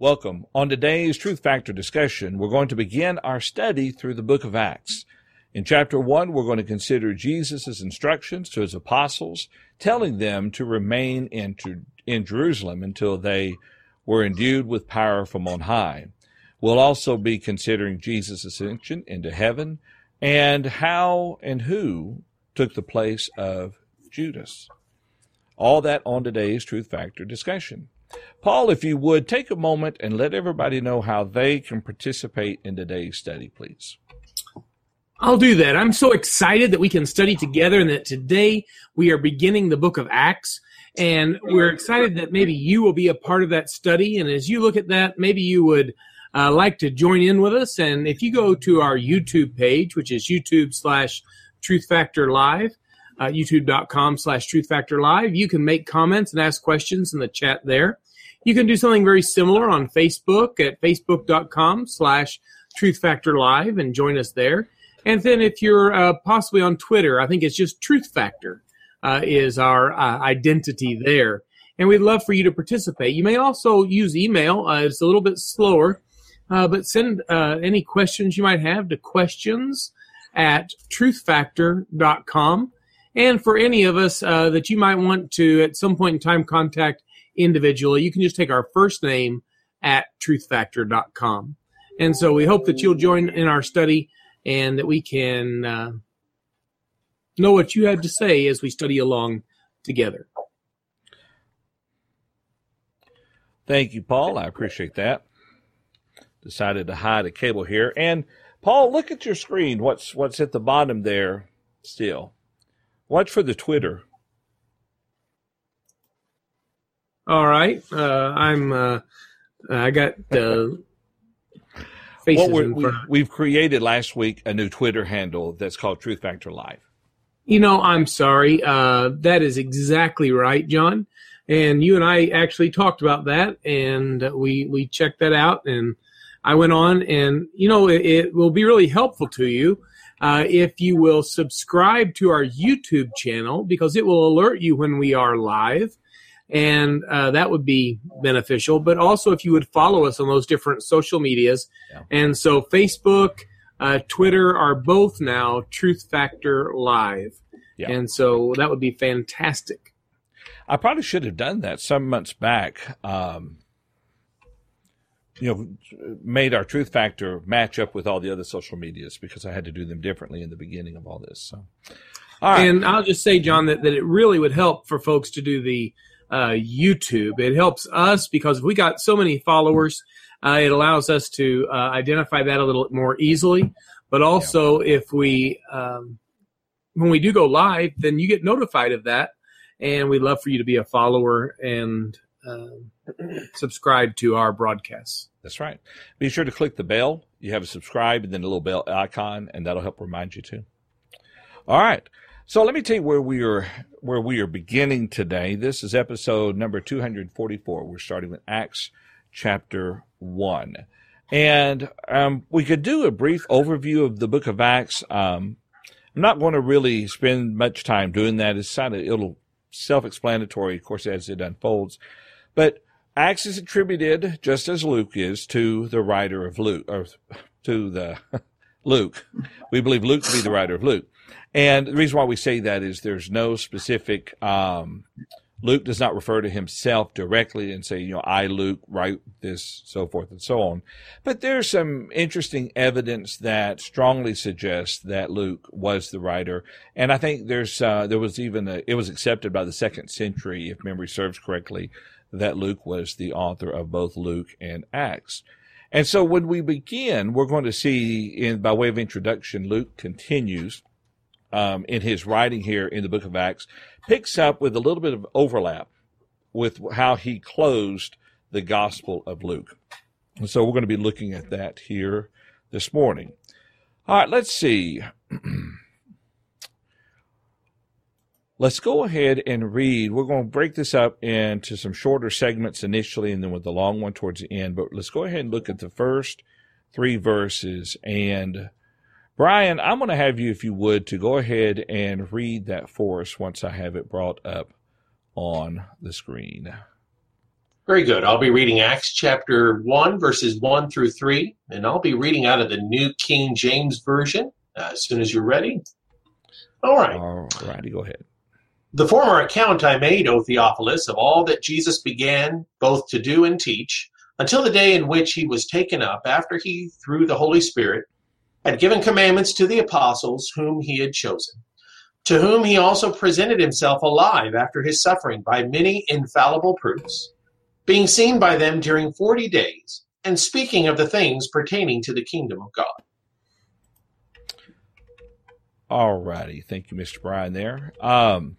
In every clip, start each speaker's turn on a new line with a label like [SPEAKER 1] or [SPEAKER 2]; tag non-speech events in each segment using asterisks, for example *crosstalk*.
[SPEAKER 1] Welcome. On today's Truth Factor discussion, we're going to begin our study through the book of Acts. In chapter 1, we're going to consider Jesus' instructions to his apostles, telling them to remain in, in Jerusalem until they were endued with power from on high. We'll also be considering Jesus' ascension into heaven and how and who took the place of Judas. All that on today's Truth Factor discussion. Paul, if you would, take a moment and let everybody know how they can participate in today's study, please.
[SPEAKER 2] I'll do that. I'm so excited that we can study together and that today we are beginning the book of Acts. And we're excited that maybe you will be a part of that study. And as you look at that, maybe you would uh, like to join in with us. And if you go to our YouTube page, which is YouTube slash Truth Factor Live, uh, youtube.com slash Truth Factor Live, you can make comments and ask questions in the chat there. You can do something very similar on Facebook at facebook.com slash Truth Factor Live and join us there. And then if you're uh, possibly on Twitter, I think it's just Truth Factor uh, is our uh, identity there. And we'd love for you to participate. You may also use email. Uh, it's a little bit slower, uh, but send any questions you might have to questions at truthfactor.com. And for any of us that you might want to at some point in time contact individually, you can just take our first name at truthfactor.com. And so we hope that you'll join in our study and that we can uh, know what you have to say as we study along together.
[SPEAKER 1] Thank you, Paul. I appreciate that. Decided to hide a cable here. And Paul, look at your screen. What's what's at the bottom there still? Watch for the Twitter.
[SPEAKER 2] All right. Uh, I'm. Uh, I got the.
[SPEAKER 1] faces well, we, have created last week a new Twitter handle that's called Truth Factor Live.
[SPEAKER 2] You know, I'm sorry. Uh, that is exactly right, John. And you and I actually talked about that, and we we checked that out. And I went on, and you know, it, it will be really helpful to you uh, if you will subscribe to our YouTube channel because it will alert you when we are live and uh, that would be beneficial. But also, if you would follow us on those different social medias, yeah. and so Facebook, uh, Twitter are both now Truth Factor Live, yeah. and so that would be fantastic.
[SPEAKER 1] I probably should have done that some months back. Um, you know, made our truth factor match up with all the other social medias because I had to do them differently in the beginning of all this. So,
[SPEAKER 2] all right. and I'll just say, John, that, that it really would help for folks to do the uh, YouTube. It helps us because if we got so many followers, uh, it allows us to uh, identify that a little more easily. But also, yeah. if we um, when we do go live, then you get notified of that, and we'd love for you to be a follower and um, subscribe to our broadcasts.
[SPEAKER 1] That's right. Be sure to click the bell. You have a subscribe and then a little bell icon, and that'll help remind you too. All right. So let me tell you where we are where we are beginning today. This is episode number 244. We're starting with Acts chapter 1. And um, we could do a brief overview of the book of Acts. Um, I'm not going to really spend much time doing that. It's kind of it'll self-explanatory, of course, as it unfolds. But Acts is attributed, just as Luke is, to the writer of Luke, or to the *laughs* Luke. We believe Luke to be the writer of Luke. And the reason why we say that is there's no specific, um, Luke does not refer to himself directly and say, you know, I, Luke, write this, so forth and so on. But there's some interesting evidence that strongly suggests that Luke was the writer. And I think there's, uh, there was even a, it was accepted by the second century, if memory serves correctly, that Luke was the author of both Luke and Acts. And so when we begin, we're going to see in, by way of introduction, Luke continues um, in his writing here in the book of Acts picks up with a little bit of overlap with how he closed the Gospel of Luke. And so we're going to be looking at that here this morning. All right, let's see. *clears throat* let's go ahead and read. We're going to break this up into some shorter segments initially and then with the long one towards the end. But let's go ahead and look at the first three verses and Brian, I'm going to have you, if you would, to go ahead and read that for us once I have it brought up on the screen.
[SPEAKER 3] Very good. I'll be reading Acts chapter 1, verses 1 through 3, and I'll be reading out of the New King James Version uh, as soon as you're ready. All right.
[SPEAKER 1] All righty, go ahead.
[SPEAKER 3] The former account I made, O Theophilus, of all that Jesus began both to do and teach, until the day in which he was taken up, after he, through the Holy Spirit, had given commandments to the apostles whom he had chosen to whom he also presented himself alive after his suffering by many infallible proofs being seen by them during 40 days, and speaking of the things pertaining to the kingdom of God.
[SPEAKER 1] All righty. Thank you, Mr. Brian, there. Um,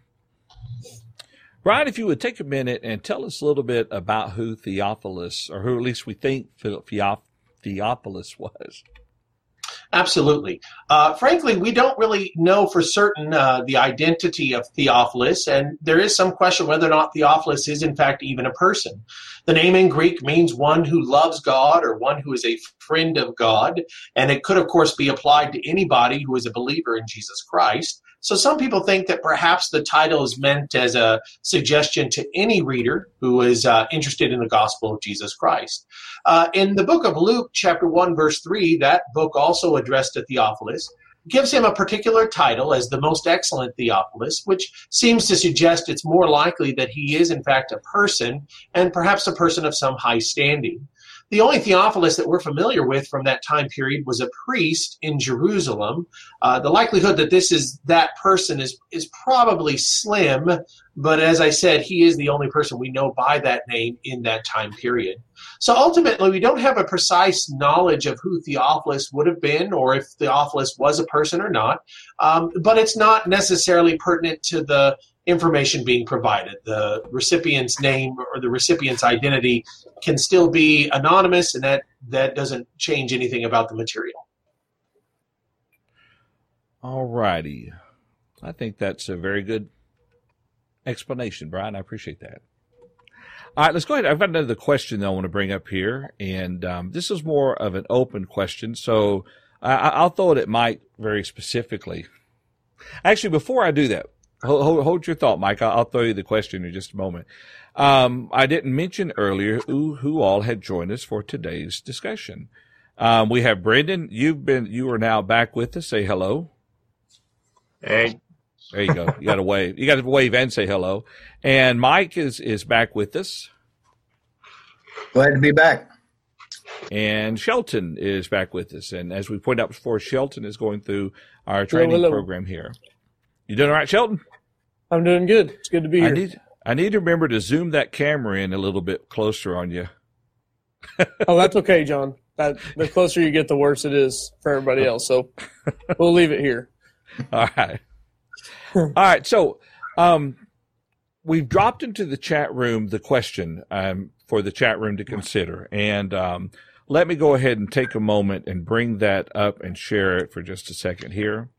[SPEAKER 1] Brian, if you would take a minute and tell us a little bit about who Theophilus, or who at least we think Theophilus was.
[SPEAKER 3] Absolutely. Uh, frankly, we don't really know for certain uh, the identity of Theophilus, and there is some question whether or not Theophilus is, in fact, even a person. The name in Greek means one who loves God or one who is a friend of God, and it could, of course, be applied to anybody who is a believer in Jesus Christ. So some people think that perhaps the title is meant as a suggestion to any reader who is uh, interested in the gospel of Jesus Christ. Uh, in the book of Luke, chapter 1, verse 3, that book also addressed to Theophilus, gives him a particular title as the most excellent Theophilus, which seems to suggest it's more likely that he is, in fact, a person and perhaps a person of some high standing. The only Theophilus that we're familiar with from that time period was a priest in Jerusalem. Uh, the likelihood that this is that person is is probably slim, but as I said, he is the only person we know by that name in that time period. So ultimately, we don't have a precise knowledge of who Theophilus would have been, or if Theophilus was a person or not. Um, but it's not necessarily pertinent to the information being provided. The recipient's name or the recipient's identity can still be anonymous, and that, that doesn't change anything about the material.
[SPEAKER 1] All righty. I think that's a very good explanation, Brian. I appreciate that. All right, let's go ahead. I've got another question that I want to bring up here, and um, this is more of an open question. So I, will throw it at Mike very specifically. Actually, before I do that, Hold, hold, your thought, Mike. I'll, I'll, throw you the question in just a moment. Um, I didn't mention earlier who, who all had joined us for today's discussion. Um, we have Brendan. You've been, you are now back with us. Say hello.
[SPEAKER 4] Hey.
[SPEAKER 1] There you go. You got to wave. You got to wave and say hello. And Mike is is back with us.
[SPEAKER 4] Glad to be back.
[SPEAKER 1] And Shelton is back with us. And as we pointed out before, Shelton is going through our training hello, hello. program here. You doing all right, Shelton?
[SPEAKER 5] I'm doing good. It's good to be here.
[SPEAKER 1] I need I need to remember to zoom that camera in a little bit closer on you. *laughs*
[SPEAKER 5] oh, that's okay, John. That, the closer you get, the worse it is for everybody else. So we'll leave it here. *laughs*
[SPEAKER 1] All right. All right. So um, we've dropped into the chat room the question um, for the chat room to consider, and um, let me go ahead and take a moment and bring that up and share it for just a second here.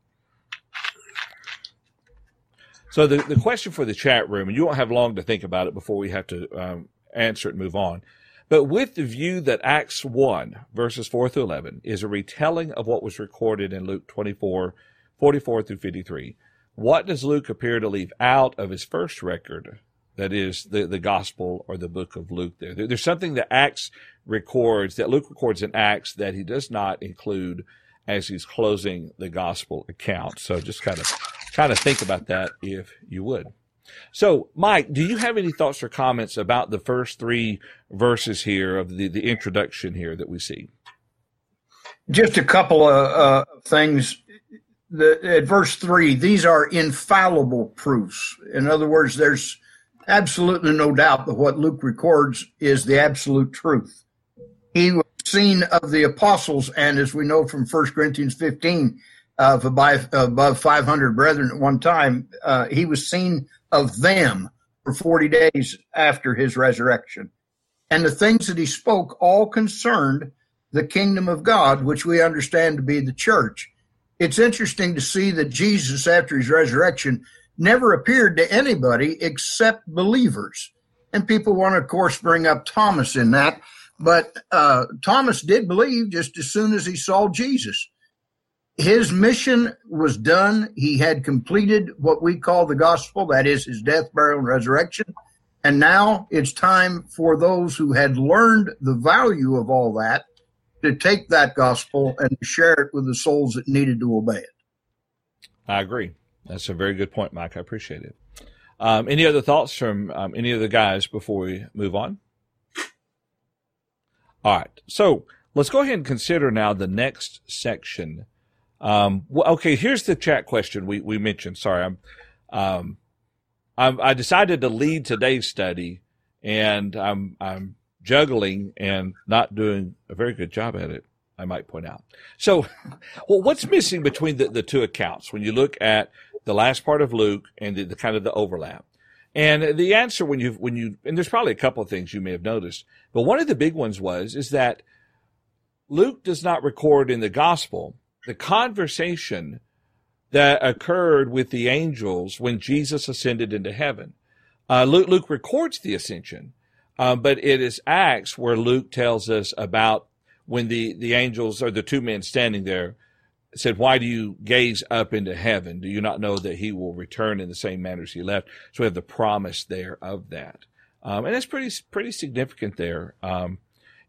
[SPEAKER 1] So the, the question for the chat room, and you won't have long to think about it before we have to um, answer it and move on. But with the view that Acts 1, verses 4 through 11, is a retelling of what was recorded in Luke 24, 44 through 53, what does Luke appear to leave out of his first record? That is the, the gospel or the book of Luke there. there. There's something that Acts records, that Luke records in Acts that he does not include as he's closing the gospel account. So just kind of kind to think about that if you would. So, Mike, do you have any thoughts or comments about the first three verses here of the, the introduction here that we see?
[SPEAKER 4] Just a couple of uh, things. The, at verse three, these are infallible proofs. In other words, there's absolutely no doubt that what Luke records is the absolute truth. He was seen of the apostles, and as we know from 1 Corinthians 15, of above, above 500 brethren at one time, uh, he was seen of them for 40 days after his resurrection. And the things that he spoke all concerned the kingdom of God, which we understand to be the church. It's interesting to see that Jesus, after his resurrection, never appeared to anybody except believers. And people want to, of course, bring up Thomas in that. But uh, Thomas did believe just as soon as he saw Jesus his mission was done. He had completed what we call the gospel, that is his death, burial, and resurrection. And now it's time for those who had learned the value of all that to take that gospel and share it with the souls that needed to obey it.
[SPEAKER 1] I agree. That's a very good point, Mike. I appreciate it. Um, any other thoughts from um, any of the guys before we move on? All right. So let's go ahead and consider now the next section. Um, well, okay, here's the chat question we, we mentioned. Sorry, I'm, um, I'm, I decided to lead today's study, and I'm I'm juggling and not doing a very good job at it. I might point out. So, *laughs* well, what's missing between the, the two accounts when you look at the last part of Luke and the, the kind of the overlap? And the answer when you when you and there's probably a couple of things you may have noticed, but one of the big ones was is that Luke does not record in the gospel the conversation that occurred with the angels when Jesus ascended into heaven. Uh, Luke, Luke, records the ascension, uh, but it is Acts where Luke tells us about when the, the angels or the two men standing there said, Why do you gaze up into heaven? Do you not know that he will return in the same manner as he left? So we have the promise there of that. Um, and it's pretty, pretty significant there um,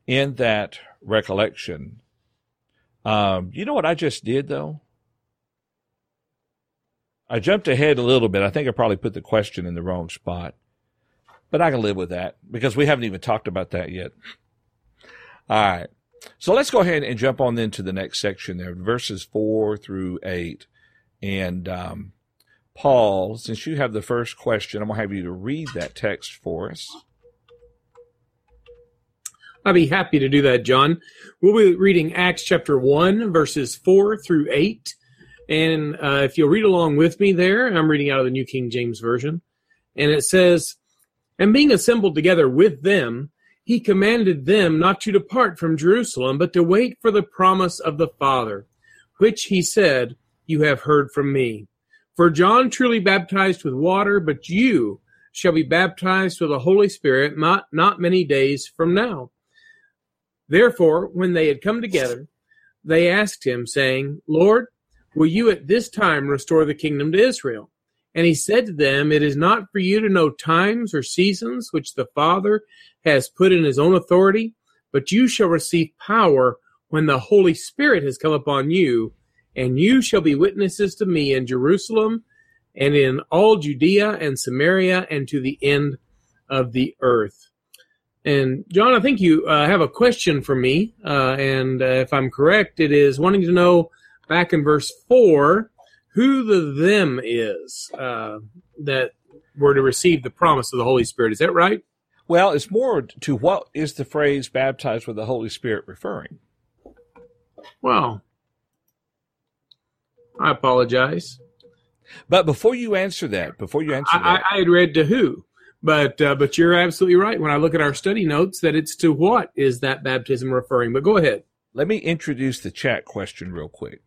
[SPEAKER 1] in that recollection. Um, you know what I just did though? I jumped ahead a little bit. I think I probably put the question in the wrong spot, but I can live with that because we haven't even talked about that yet. All right. So let's go ahead and jump on then to the next section there, verses four through eight. And, um, Paul, since you have the first question, I'm going to have you to read that text for us.
[SPEAKER 2] I'd be happy to do that, John. We'll be reading Acts chapter 1, verses 4 through 8. And uh, if you'll read along with me there, I'm reading out of the New King James Version. And it says, And being assembled together with them, he commanded them not to depart from Jerusalem, but to wait for the promise of the Father, which he said, You have heard from me. For John truly baptized with water, but you shall be baptized with the Holy Spirit not, not many days from now. Therefore, when they had come together, they asked him, saying, Lord, Will you at this time restore the kingdom to Israel? And he said to them, It is not for you to know times or seasons which the Father has put in his own authority, but you shall receive power when the Holy Spirit has come upon you, and you shall be witnesses to me in Jerusalem and in all Judea and Samaria and to the end of the earth. And John, I think you uh, have a question for me, uh, and uh, if I'm correct, it is wanting to know back in verse 4 who the them is uh, that were to receive the promise of the Holy Spirit. Is that right?
[SPEAKER 1] Well, it's more to what is the phrase baptized with the Holy Spirit referring?
[SPEAKER 2] Well, I apologize.
[SPEAKER 1] But before you answer that, before you answer
[SPEAKER 2] I,
[SPEAKER 1] that,
[SPEAKER 2] I, I had read to who, but uh, but you're absolutely right. When I look at our study notes, that it's to what is that baptism referring? But go ahead.
[SPEAKER 1] let me introduce the chat question real quick.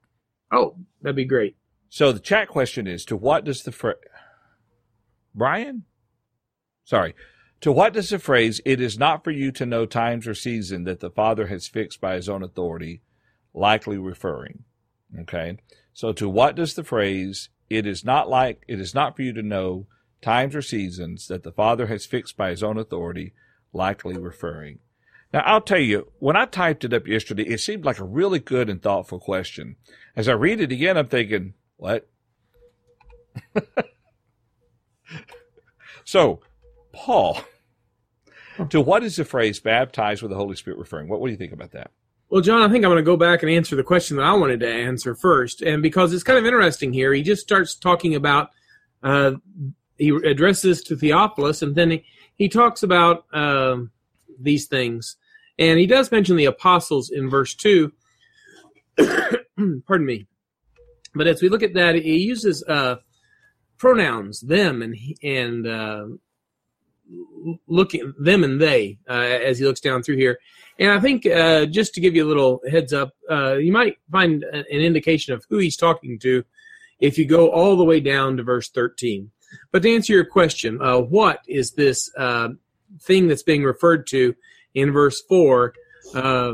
[SPEAKER 2] Oh, that'd be great.
[SPEAKER 1] So the chat question is: To what does the phrase, Brian? Sorry, to what does the phrase "It is not for you to know times or season that the Father has fixed by His own authority" likely referring? Okay, so to what does the phrase "It is not like it is not for you to know times or seasons that the Father has fixed by His own authority" likely referring? Now, I'll tell you, when I typed it up yesterday, it seemed like a really good and thoughtful question. As I read it again, I'm thinking, what? *laughs* so, Paul, to what is the phrase baptized with the Holy Spirit referring? What, what do you think about that?
[SPEAKER 2] Well, John, I think I'm going to go back and answer the question that I wanted to answer first. And because it's kind of interesting here, he just starts talking about, uh, he addresses to Theophilus, and then he, he talks about um, these things. And he does mention the apostles in verse 2. *coughs* Pardon me. But as we look at that, he uses uh, pronouns, them and and uh, looking them and they uh, as he looks down through here. And I think uh, just to give you a little heads up, uh, you might find an indication of who he's talking to if you go all the way down to verse 13. But to answer your question, uh, what is this uh, thing that's being referred to in verse 4? Uh,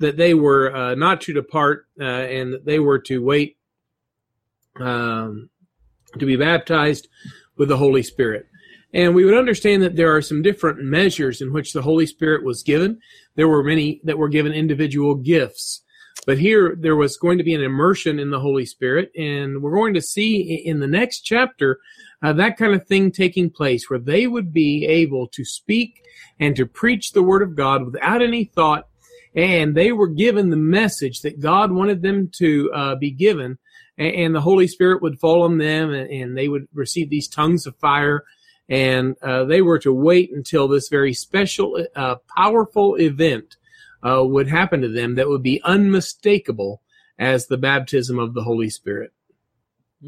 [SPEAKER 2] that they were uh, not to depart uh, and that they were to wait um, to be baptized with the Holy Spirit. And we would understand that there are some different measures in which the Holy Spirit was given. There were many that were given individual gifts. But here there was going to be an immersion in the Holy Spirit, and we're going to see in the next chapter uh, that kind of thing taking place where they would be able to speak and to preach the Word of God without any thought, and they were given the message that God wanted them to uh, be given, and, and, the Holy Spirit would fall on them, and, and they would receive these tongues of fire and uh, they were to wait until this very special, uh, powerful event uh, would happen to them that would be unmistakable as the baptism of the Holy Spirit.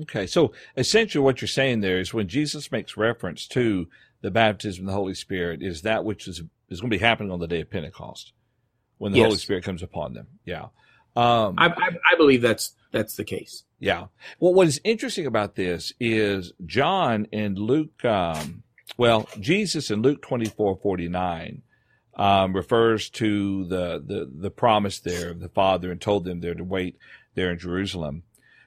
[SPEAKER 1] Okay, so essentially what you're saying there is when Jesus makes reference to the baptism of the Holy Spirit is that which is is going to be happening on the day of Pentecost when the yes. Holy Spirit comes upon them. Yeah,
[SPEAKER 2] um, I, I, I believe that's that's the case.
[SPEAKER 1] Yeah. Well, what is interesting about this is John and Luke, um, well, Jesus in Luke 24, 49, um, refers to the, the, the promise there of the Father and told them there to wait there in Jerusalem.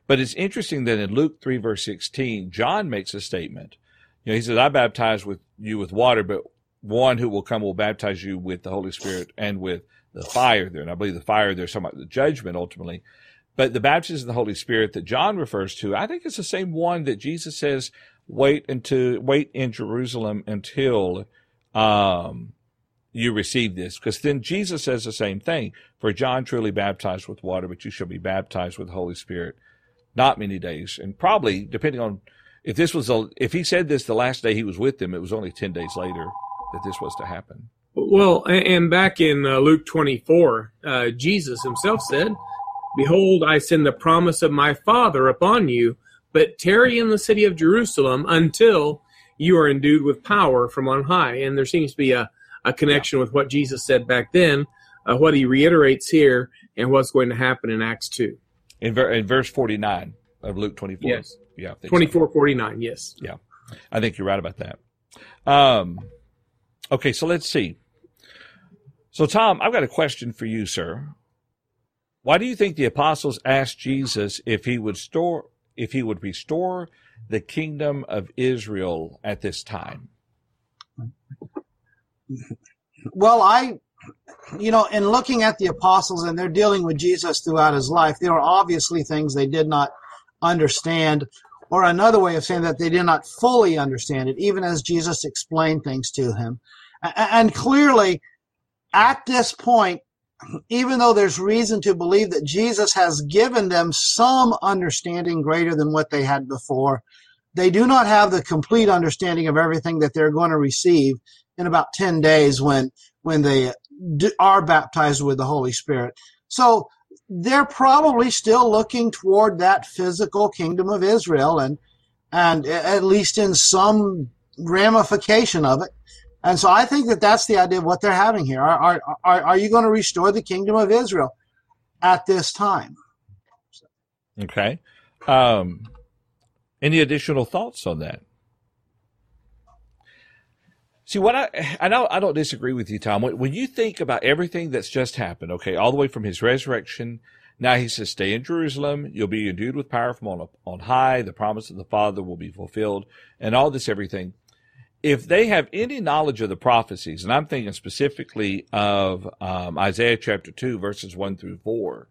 [SPEAKER 1] But it's interesting that in Luke 3, verse 16, John makes a statement. You know, he says, I baptize with you with water, but one who will come will baptize you with the Holy Spirit and with the fire there. And I believe the fire there is about the judgment ultimately. But the baptism of the Holy Spirit that John refers to, I think it's the same one that Jesus says, wait until, wait in Jerusalem until, um, you receive this. Because then Jesus says the same thing. For John truly baptized with water, but you shall be baptized with the Holy Spirit not many days. And probably, depending on if this was, a, if he said this the last day he was with them, it was only 10 days later that this was to happen.
[SPEAKER 2] Well, and back in uh, Luke 24, uh, Jesus himself said, Behold, I send the promise of my Father upon you, but tarry in the city of Jerusalem until you are endued with power from on high. And there seems to be a, a connection with what Jesus said back then, uh, what he reiterates here, and what's going to happen in Acts 2.
[SPEAKER 1] In, ver- in verse 49 of Luke 24.
[SPEAKER 2] Yes. Yeah. 24, so. 49, yes.
[SPEAKER 1] Yeah. I think you're right about that. Um, okay, so let's see. So, Tom, I've got a question for you, sir. Why do you think the apostles asked Jesus if he would store if he would restore the kingdom of Israel at this time?
[SPEAKER 6] Well, I you know, in looking at the apostles and they're dealing with Jesus throughout his life, there are obviously things they did not understand, or another way of saying that they did not fully understand it, even as Jesus explained things to him. And clearly, at this point, even though there's reason to believe that Jesus has given them some understanding greater than what they had before, they do not have the complete understanding of everything that they're going to receive in about 10 days when when they are baptized with the Holy Spirit. So they're probably still looking toward that physical kingdom of Israel and and at least in some ramification of it and so I think that that's the idea of what they're having here. Are, are, are you going to restore the kingdom of Israel at this time?
[SPEAKER 1] Okay. Um, any additional thoughts on that? See what I I know I don't disagree with you, Tom. When, when you think about everything that's just happened, okay, all the way from his resurrection, now he says, "Stay in Jerusalem. You'll be endued with power from on on high. The promise of the Father will be fulfilled, and all this everything." if they have any knowledge of the prophecies, and I'm thinking specifically of um, Isaiah chapter two, verses one through four,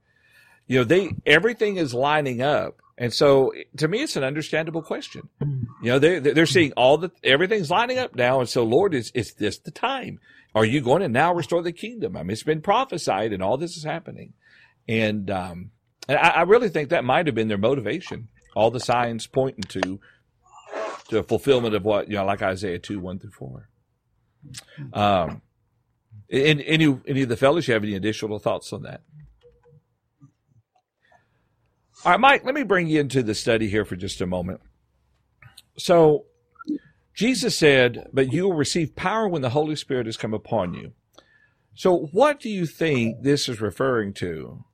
[SPEAKER 1] you know, they everything is lining up, and so to me, it's an understandable question. You know, they they're seeing all the everything's lining up now, and so Lord, is is this the time? Are you going to now restore the kingdom? I mean, it's been prophesied, and all this is happening, and um, and I, I really think that might have been their motivation. All the signs pointing to to fulfillment of what you know, like Isaiah two one through four. Um, any any any of the fellows, you have any additional thoughts on that? All right, Mike, let me bring you into the study here for just a moment. So, Jesus said, But you will receive power when the Holy Spirit has come upon you. So, what do you think this is referring to?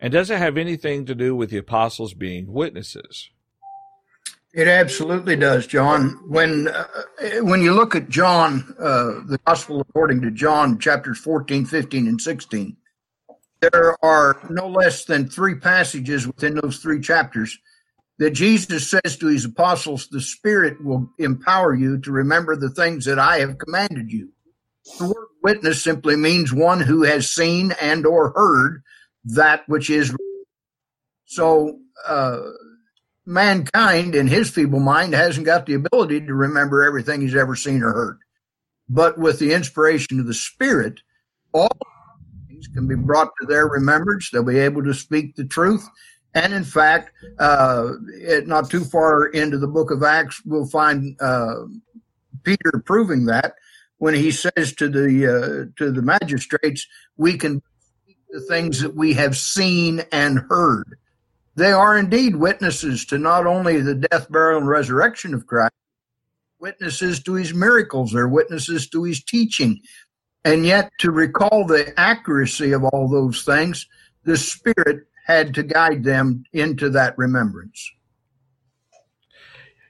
[SPEAKER 1] And does it have anything to do with the apostles being witnesses?
[SPEAKER 4] It absolutely does, John. When uh, when you look at John, uh, the Gospel according to John, chapters 14, 15, and 16, there are no less than three passages within those three chapters that Jesus says to his apostles, the Spirit will empower you to remember the things that I have commanded you. The word witness simply means one who has seen and or heard that which is. So, uh, mankind in his feeble mind hasn't got the ability to remember everything he's ever seen or heard. But with the inspiration of the Spirit, all can be brought to their remembrance. They'll be able to speak the truth and in fact, uh, it, not too far into the book of Acts, we'll find uh, Peter proving that when he says to the uh, to the magistrates, "We can speak the things that we have seen and heard." They are indeed witnesses to not only the death, burial, and resurrection of Christ, witnesses to his miracles, they're witnesses to his teaching. And yet, to recall the accuracy of all those things, the Spirit had to guide them into that remembrance.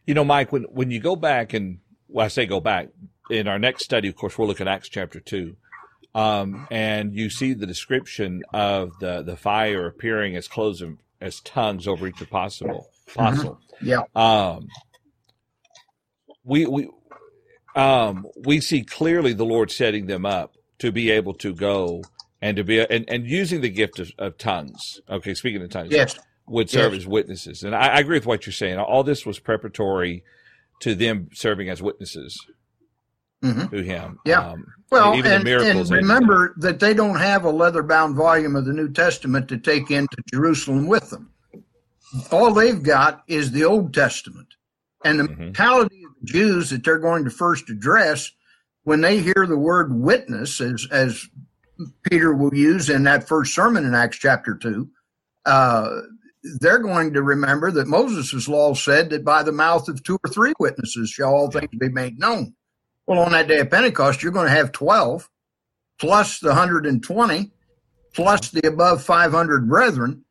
[SPEAKER 1] You know, Mike, when, when you go back and, well, I say go back, in our next study, of course, we'll look at Acts chapter 2. Um, and you see the description of the, the fire appearing as clothes as tongues over each apostle. apostle.
[SPEAKER 4] Mm-hmm. Yeah.
[SPEAKER 1] Um, we we um, we see clearly the Lord setting them up to be able to go and to be and, and using the gift of, of tongues. Okay, speaking of tongues,
[SPEAKER 4] yes,
[SPEAKER 1] would serve yes. as witnesses. And I, I, agree with what you're saying. All this was preparatory to them serving as witnesses mm-hmm. to Him.
[SPEAKER 4] Yeah. Um, well, and, and, and remember that they don't have a leather bound volume of the New Testament to take into Jerusalem with them. All they've got is the Old Testament. And the mm-hmm. mentality the Jews that they're going to first address when they hear the word witness, as, as Peter will use in that first sermon in Acts chapter 2, uh, they're going to remember that Moses' law said that by the mouth of two or three witnesses shall all things be made known. Well, on that day of Pentecost, you're going to have 12 plus the 120 plus the above 500 brethren.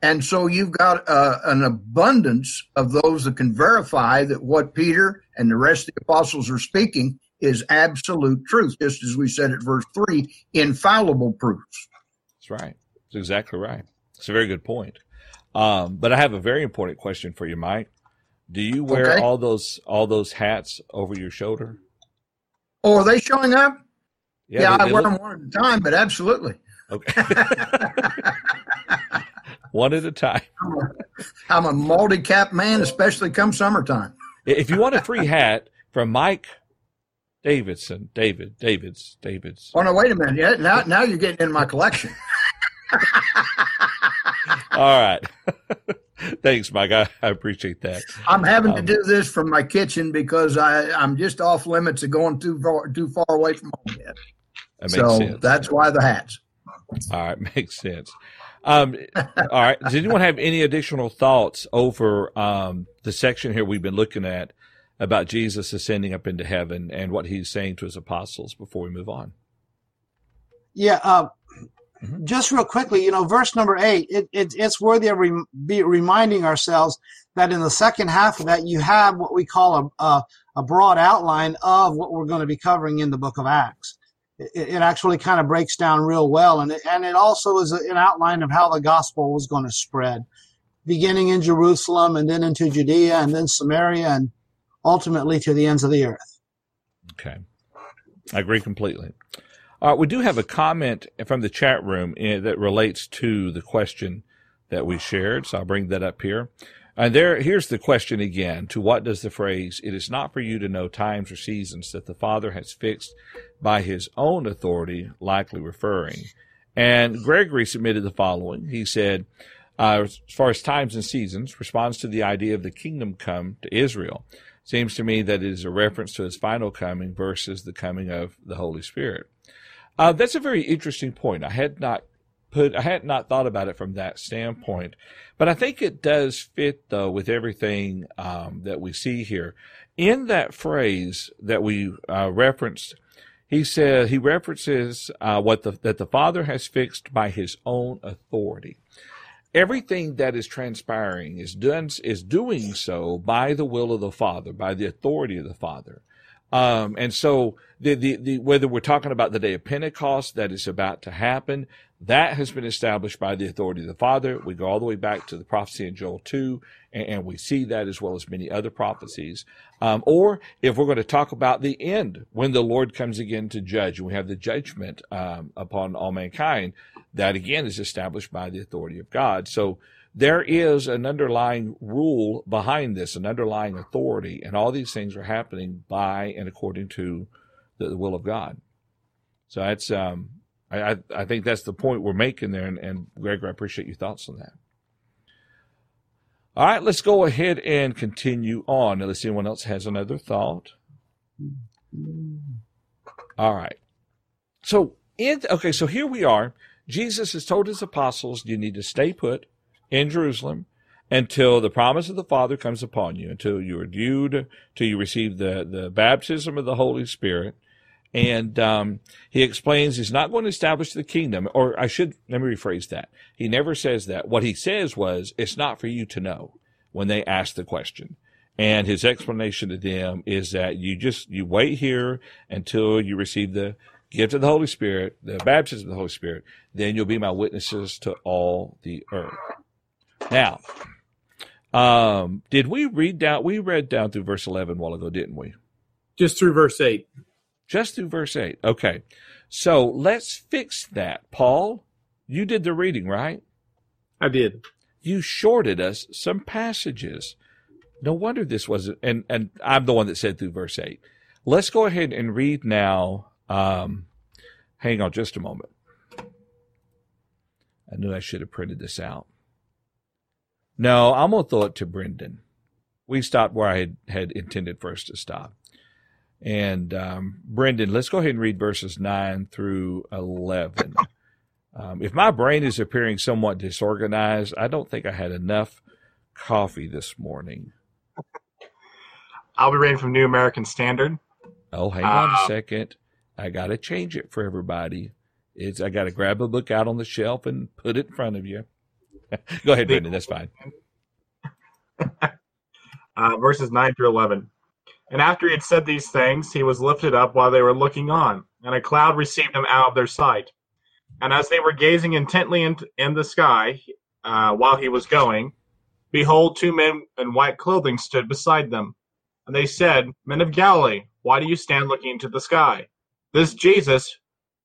[SPEAKER 4] And so you've got uh, an abundance of those that can verify that what Peter and the rest of the apostles are speaking is absolute truth, just as we said at verse 3 infallible proofs.
[SPEAKER 1] That's right. That's exactly right. It's a very good point. Um, but I have a very important question for you, Mike. Do you wear okay. all those all those hats over your shoulder?
[SPEAKER 4] Oh, are they showing up? Yeah, yeah they, I they wear look... them one at a time, but absolutely.
[SPEAKER 1] Okay. *laughs* *laughs* one at a time. *laughs*
[SPEAKER 4] I'm a, I'm a multi-cap man, especially come summertime.
[SPEAKER 1] if you want a free hat from Mike Davidson, David, Davids, Davids.
[SPEAKER 4] Oh no, wait a minute. Yeah, now now you're getting in my collection. *laughs*
[SPEAKER 1] All right. *laughs* Thanks, Mike. I, I, appreciate that.
[SPEAKER 4] I'm having um, to do this from my kitchen because I, I'm just off limits of going too far too far away from home yet. That so sense. that's why the hats.
[SPEAKER 1] All right, makes sense. Um, all right. Does anyone have any additional thoughts over um, the section here we've been looking at about Jesus ascending up into heaven and what he's saying to his apostles before we move on.
[SPEAKER 6] Yeah, uh, mm-hmm. just real quickly, you know, verse number eight, it, it, it's worthy of re- be reminding ourselves that in the second half of that, you have what we call a, a, a broad outline of what we're going to be covering in the book of Acts. It, it actually kind of breaks down real well, and it, and it also is an outline of how the gospel was going to spread, beginning in Jerusalem and then into Judea and then Samaria and ultimately to the ends of the earth.
[SPEAKER 1] Okay. I agree completely. Uh, we do have a comment from the chat room in, that relates to the question that we shared, so I'll bring that up here. And there, here's the question again. To what does the phrase, it is not for you to know times or seasons that the Father has fixed by his own authority, likely referring? And Gregory submitted the following. He said, uh, as far as times and seasons, responds to the idea of the kingdom come to Israel. Seems to me that it is a reference to his final coming versus the coming of the Holy Spirit. Uh, that's a very interesting point. I had not put, I had not thought about it from that standpoint, but I think it does fit though with everything um, that we see here. In that phrase that we uh, referenced, he said he references uh, what the, that the Father has fixed by His own authority everything that is transpiring is done is doing so by the will of the Father, by the authority of the Father. Um, and so the, the, the, whether we're talking about the day of Pentecost that is about to happen, that has been established by the authority of the Father. We go all the way back to the prophecy in Joel 2, and, and we see that as well as many other prophecies. Um, or if we're going to talk about the end, when the Lord comes again to judge, and we have the judgment um, upon all mankind, that again is established by the authority of God. So there is an underlying rule behind this, an underlying authority, and all these things are happening by and according to the, the will of God. So that's um, I, I think that's the point we're making there, and, and Greg, I appreciate your thoughts on that. All right, let's go ahead and continue on. Unless anyone else has another thought. All right. So, in, okay, so here we are. Jesus has told his apostles, you need to stay put in Jerusalem until the promise of the Father comes upon you, until you are due to, till you receive the, the baptism of the Holy Spirit. And um, he explains he's not going to establish the kingdom, or I should, let me rephrase that. He never says that. What he says was, it's not for you to know when they ask the question. And his explanation to them is that you just, you wait here until you receive the gift of the Holy Spirit, the baptism of the Holy Spirit, then you'll be my witnesses to all the earth. Now, um, did we read down? We read down through verse 11 a while ago, didn't we?
[SPEAKER 2] Just through verse 8.
[SPEAKER 1] Just through verse 8. Okay. So let's fix that. Paul, you did the reading, right?
[SPEAKER 2] I did.
[SPEAKER 1] You shorted us some passages. No wonder this wasn't, and, and I'm the one that said through verse 8. Let's go ahead and read now. Um, hang on just a moment. I knew I should have printed this out. No, I'm going to throw it to Brendan. We stopped where I had, had intended for us to stop. And um, Brendan, let's go ahead and read verses 9 through 11. Um, if my brain is appearing somewhat disorganized, I don't think I had enough coffee this morning.
[SPEAKER 7] I'll be reading from New American Standard.
[SPEAKER 1] Oh, hang on a second. I got to change it for everybody. It's I got to grab a book out on the shelf and put it in front of you. *laughs* Go ahead, Brendan. That's fine. *laughs*
[SPEAKER 7] uh, verses 9 through 11. And after he had said these things, he was lifted up while they were looking on, and a cloud received him out of their sight. And as they were gazing intently in, in the sky uh, while he was going, behold, two men in white clothing stood beside them. And they said, Men of Galilee, why do you stand looking into the sky? This Jesus,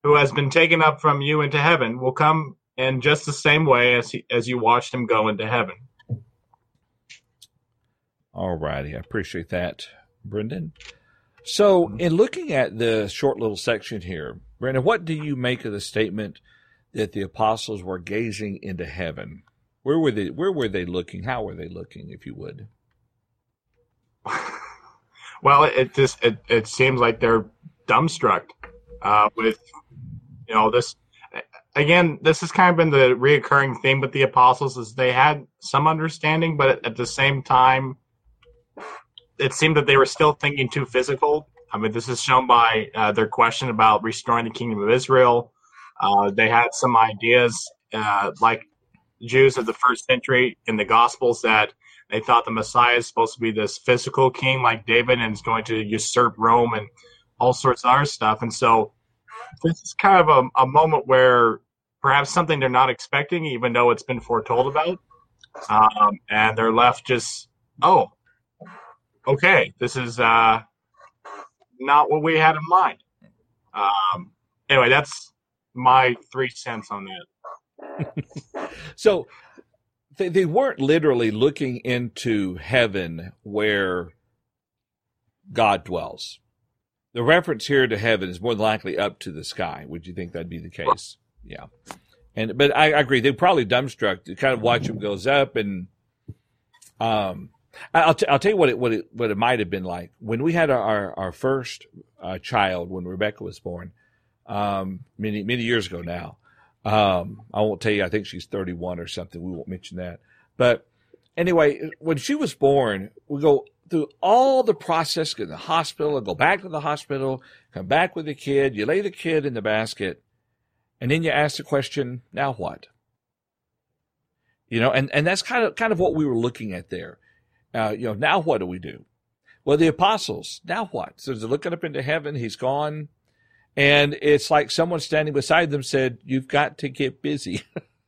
[SPEAKER 7] who has been taken up from you into heaven, will come in just the same way as he, as you watched him go into heaven.
[SPEAKER 1] All righty, I appreciate that, Brendan. So, in looking at the short little section here, Brendan, what do you make of the statement that the apostles were gazing into heaven? Where were they? Where were they looking? How were they looking, if you would? *laughs*
[SPEAKER 7] well, it just it, it seems like they're dumbstruck uh, with you know this again, this has kind of been the reoccurring theme with the apostles is they had some understanding, but at the same time, it seemed that they were still thinking too physical. I mean, this is shown by uh, their question about restoring the kingdom of Israel. Uh, they had some ideas, uh, like Jews of the first century in the Gospels, that they thought the Messiah is supposed to be this physical king like David and is going to usurp Rome and all sorts of other stuff. And so this is kind of a, a moment where perhaps something they're not expecting, even though it's been foretold about, um, and they're left just, oh, okay, this is uh, not what we had in mind. Um, anyway, that's my three cents on
[SPEAKER 1] that. *laughs* so they, they weren't literally looking into heaven where God dwells. The reference here to heaven is more than likely up to the sky. Would you think that'd be the case? Yeah. And, but I, I agree. They're probably dumbstruck to kind of watch him goes up and, um, I'll, t- I'll tell you what it, what it, what it might have been like when we had our, our, our first uh, child when Rebecca was born, um, many, many years ago now. Um, I won't tell you, I think she's 31 or something. We won't mention that. But anyway, when she was born, we go through all the process, go to the hospital, go back to the hospital, come back with the kid, you lay the kid in the basket, and then you ask the question, now what? You know, and, and that's kind of kind of what we were looking at there. Uh, you know, now what do we do? Well, the apostles, now what? So they're looking up into heaven. He's gone. And it's like someone standing beside them said, You've got to get busy.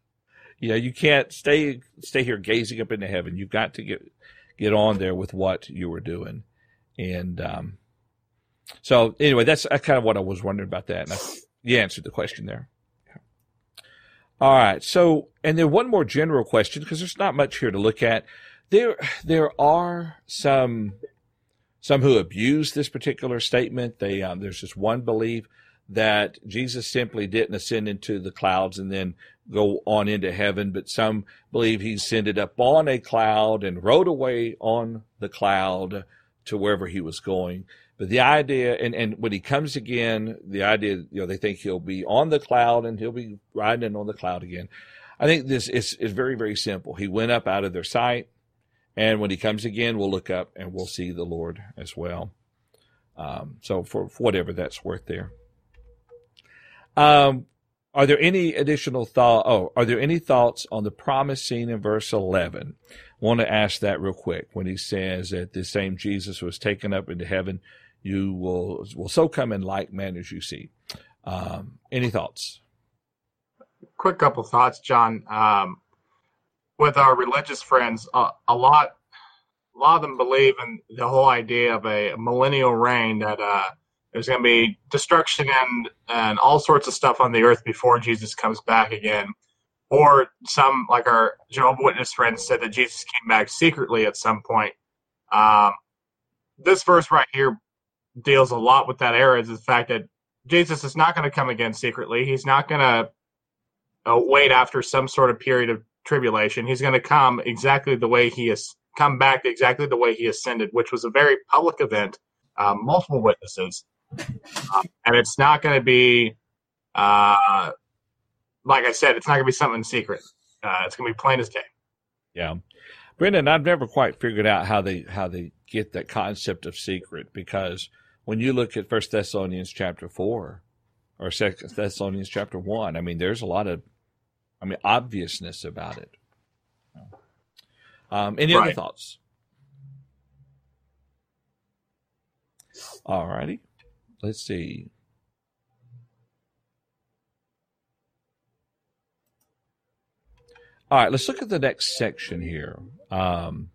[SPEAKER 1] *laughs* you know, you can't stay stay here gazing up into heaven. You've got to get get on there with what you were doing. And um, so anyway, that's kind of what I was wondering about that. And I, you answered the question there. All right. So, and then one more general question because there's not much here to look at. There, there are some, some who abuse this particular statement. They, um, there's just one belief that Jesus simply didn't ascend into the clouds and then go on into heaven, but some believe he ascended up on a cloud and rode away on the cloud to wherever he was going. But the idea, and, and when he comes again, the idea, you know, they think he'll be on the cloud and he'll be riding on the cloud again. I think this is, is very, very simple. He went up out of their sight. And when he comes again, we'll look up and we'll see the Lord as well. Um, so for, whatever that's worth there. Um, are there any additional thought? Oh, are there any thoughts on the promise seen in verse 11? I want to ask that real quick when he says that the same Jesus was taken up into heaven you will will so come in like manner as you see. Um, any thoughts?
[SPEAKER 7] Quick couple thoughts, John. Um, with our religious friends, uh, a lot, a lot of them believe in the whole idea of a millennial reign that uh, there's going to be destruction and and all sorts of stuff on the earth before Jesus comes back again. Or some, like our Jehovah Witness friends, said that Jesus came back secretly at some point. Um, this verse right here deals a lot with that era is the fact that Jesus is not going to come again secretly. He's not going to uh, wait after some sort of period of tribulation. He's going to come exactly the way he has come back exactly the way he ascended, which was a very public event, um, multiple witnesses, um, and it's not going to be, uh, like I said, it's not going to be something secret. Uh, it's going to be plain as day.
[SPEAKER 1] Yeah, Brendan, I've never quite figured out how they how they get that concept of secret because when you look at First Thessalonians chapter four or Second Thessalonians chapter one, I mean, there's a lot of, I mean, obviousness about it. Um, any right. other thoughts? All righty. Let's see. All right, let's look at the next section here. Um,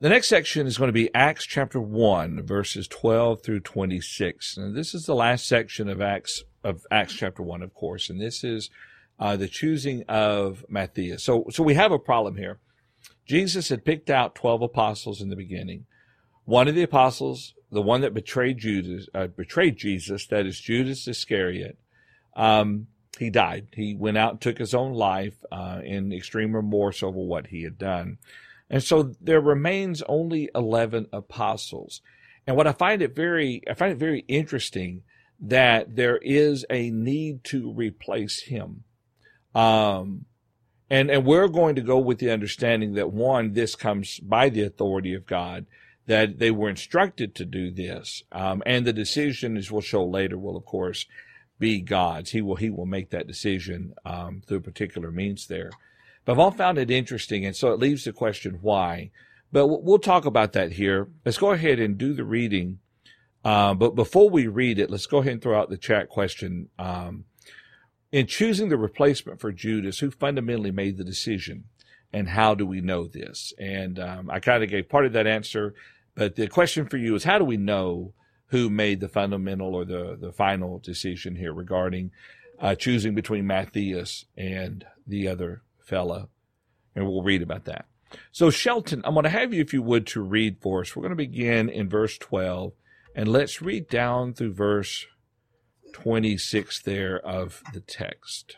[SPEAKER 1] the next section is going to be Acts chapter 1, verses 12 through 26. And this is the last section of Acts of Acts chapter 1, of course, and this is uh, the choosing of Matthias. So, so we have a problem here. Jesus had picked out 12 apostles in the beginning. One of the apostles, the one that betrayed Judas, uh, betrayed Jesus, that is Judas Iscariot, um, he died. He went out and took his own life uh, in extreme remorse over what he had done. And so there remains only 11 apostles. And what I find it very, I find it very interesting that there is a need to replace him. Um, and, and we're going to go with the understanding that one, this comes by the authority of God, that they were instructed to do this. Um, and the decision, as we'll show later, will of course be God's. He will, he will make that decision, um, through particular means there. But I've all found it interesting, and so it leaves the question why. But we'll talk about that here. Let's go ahead and do the reading. Uh, but before we read it, let's go ahead and throw out the chat question. Um, in choosing the replacement for Judas, who fundamentally made the decision, and how do we know this? And um, I kind of gave part of that answer, but the question for you is how do we know who made the fundamental or the, the final decision here regarding uh, choosing between Matthias and the other fella, and we'll read about that. So, Shelton, I'm going to have you, if you would, to read for us. We're going to begin in verse 12, and let's read down through verse 26 there of the text.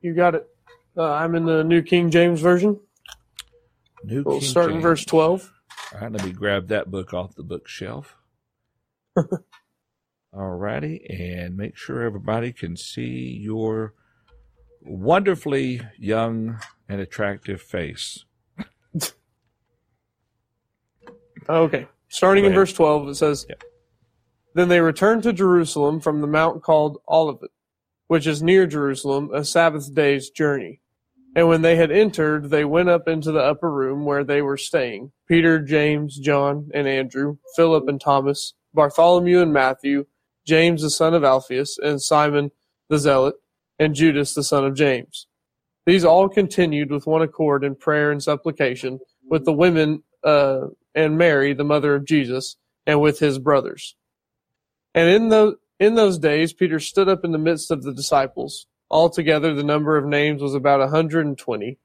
[SPEAKER 5] You got it. Uh, I'm in the New King James Version.
[SPEAKER 1] New
[SPEAKER 5] we'll
[SPEAKER 1] King
[SPEAKER 5] start
[SPEAKER 1] James.
[SPEAKER 5] in verse 12.
[SPEAKER 1] All right, let me grab that book off the bookshelf. *laughs* All righty, and make sure everybody can see your wonderfully young and attractive face. *laughs*
[SPEAKER 5] okay. Starting in verse 12, it says,
[SPEAKER 1] Yeah.
[SPEAKER 5] Then they returned to Jerusalem from the mount called Olivet, which is near Jerusalem, a Sabbath day's journey. And when they had entered, they went up into the upper room where they were staying Peter, James, John, and Andrew, Philip and Thomas, Bartholomew and Matthew, James the son of Alphaeus, and Simon the Zealot, and Judas the son of James. These all continued with one accord in prayer and supplication with the women uh, and Mary, the mother of Jesus, and with his brothers. And in those in those days, Peter stood up in the midst of the disciples. Altogether, the number of names was about a hundred and twenty,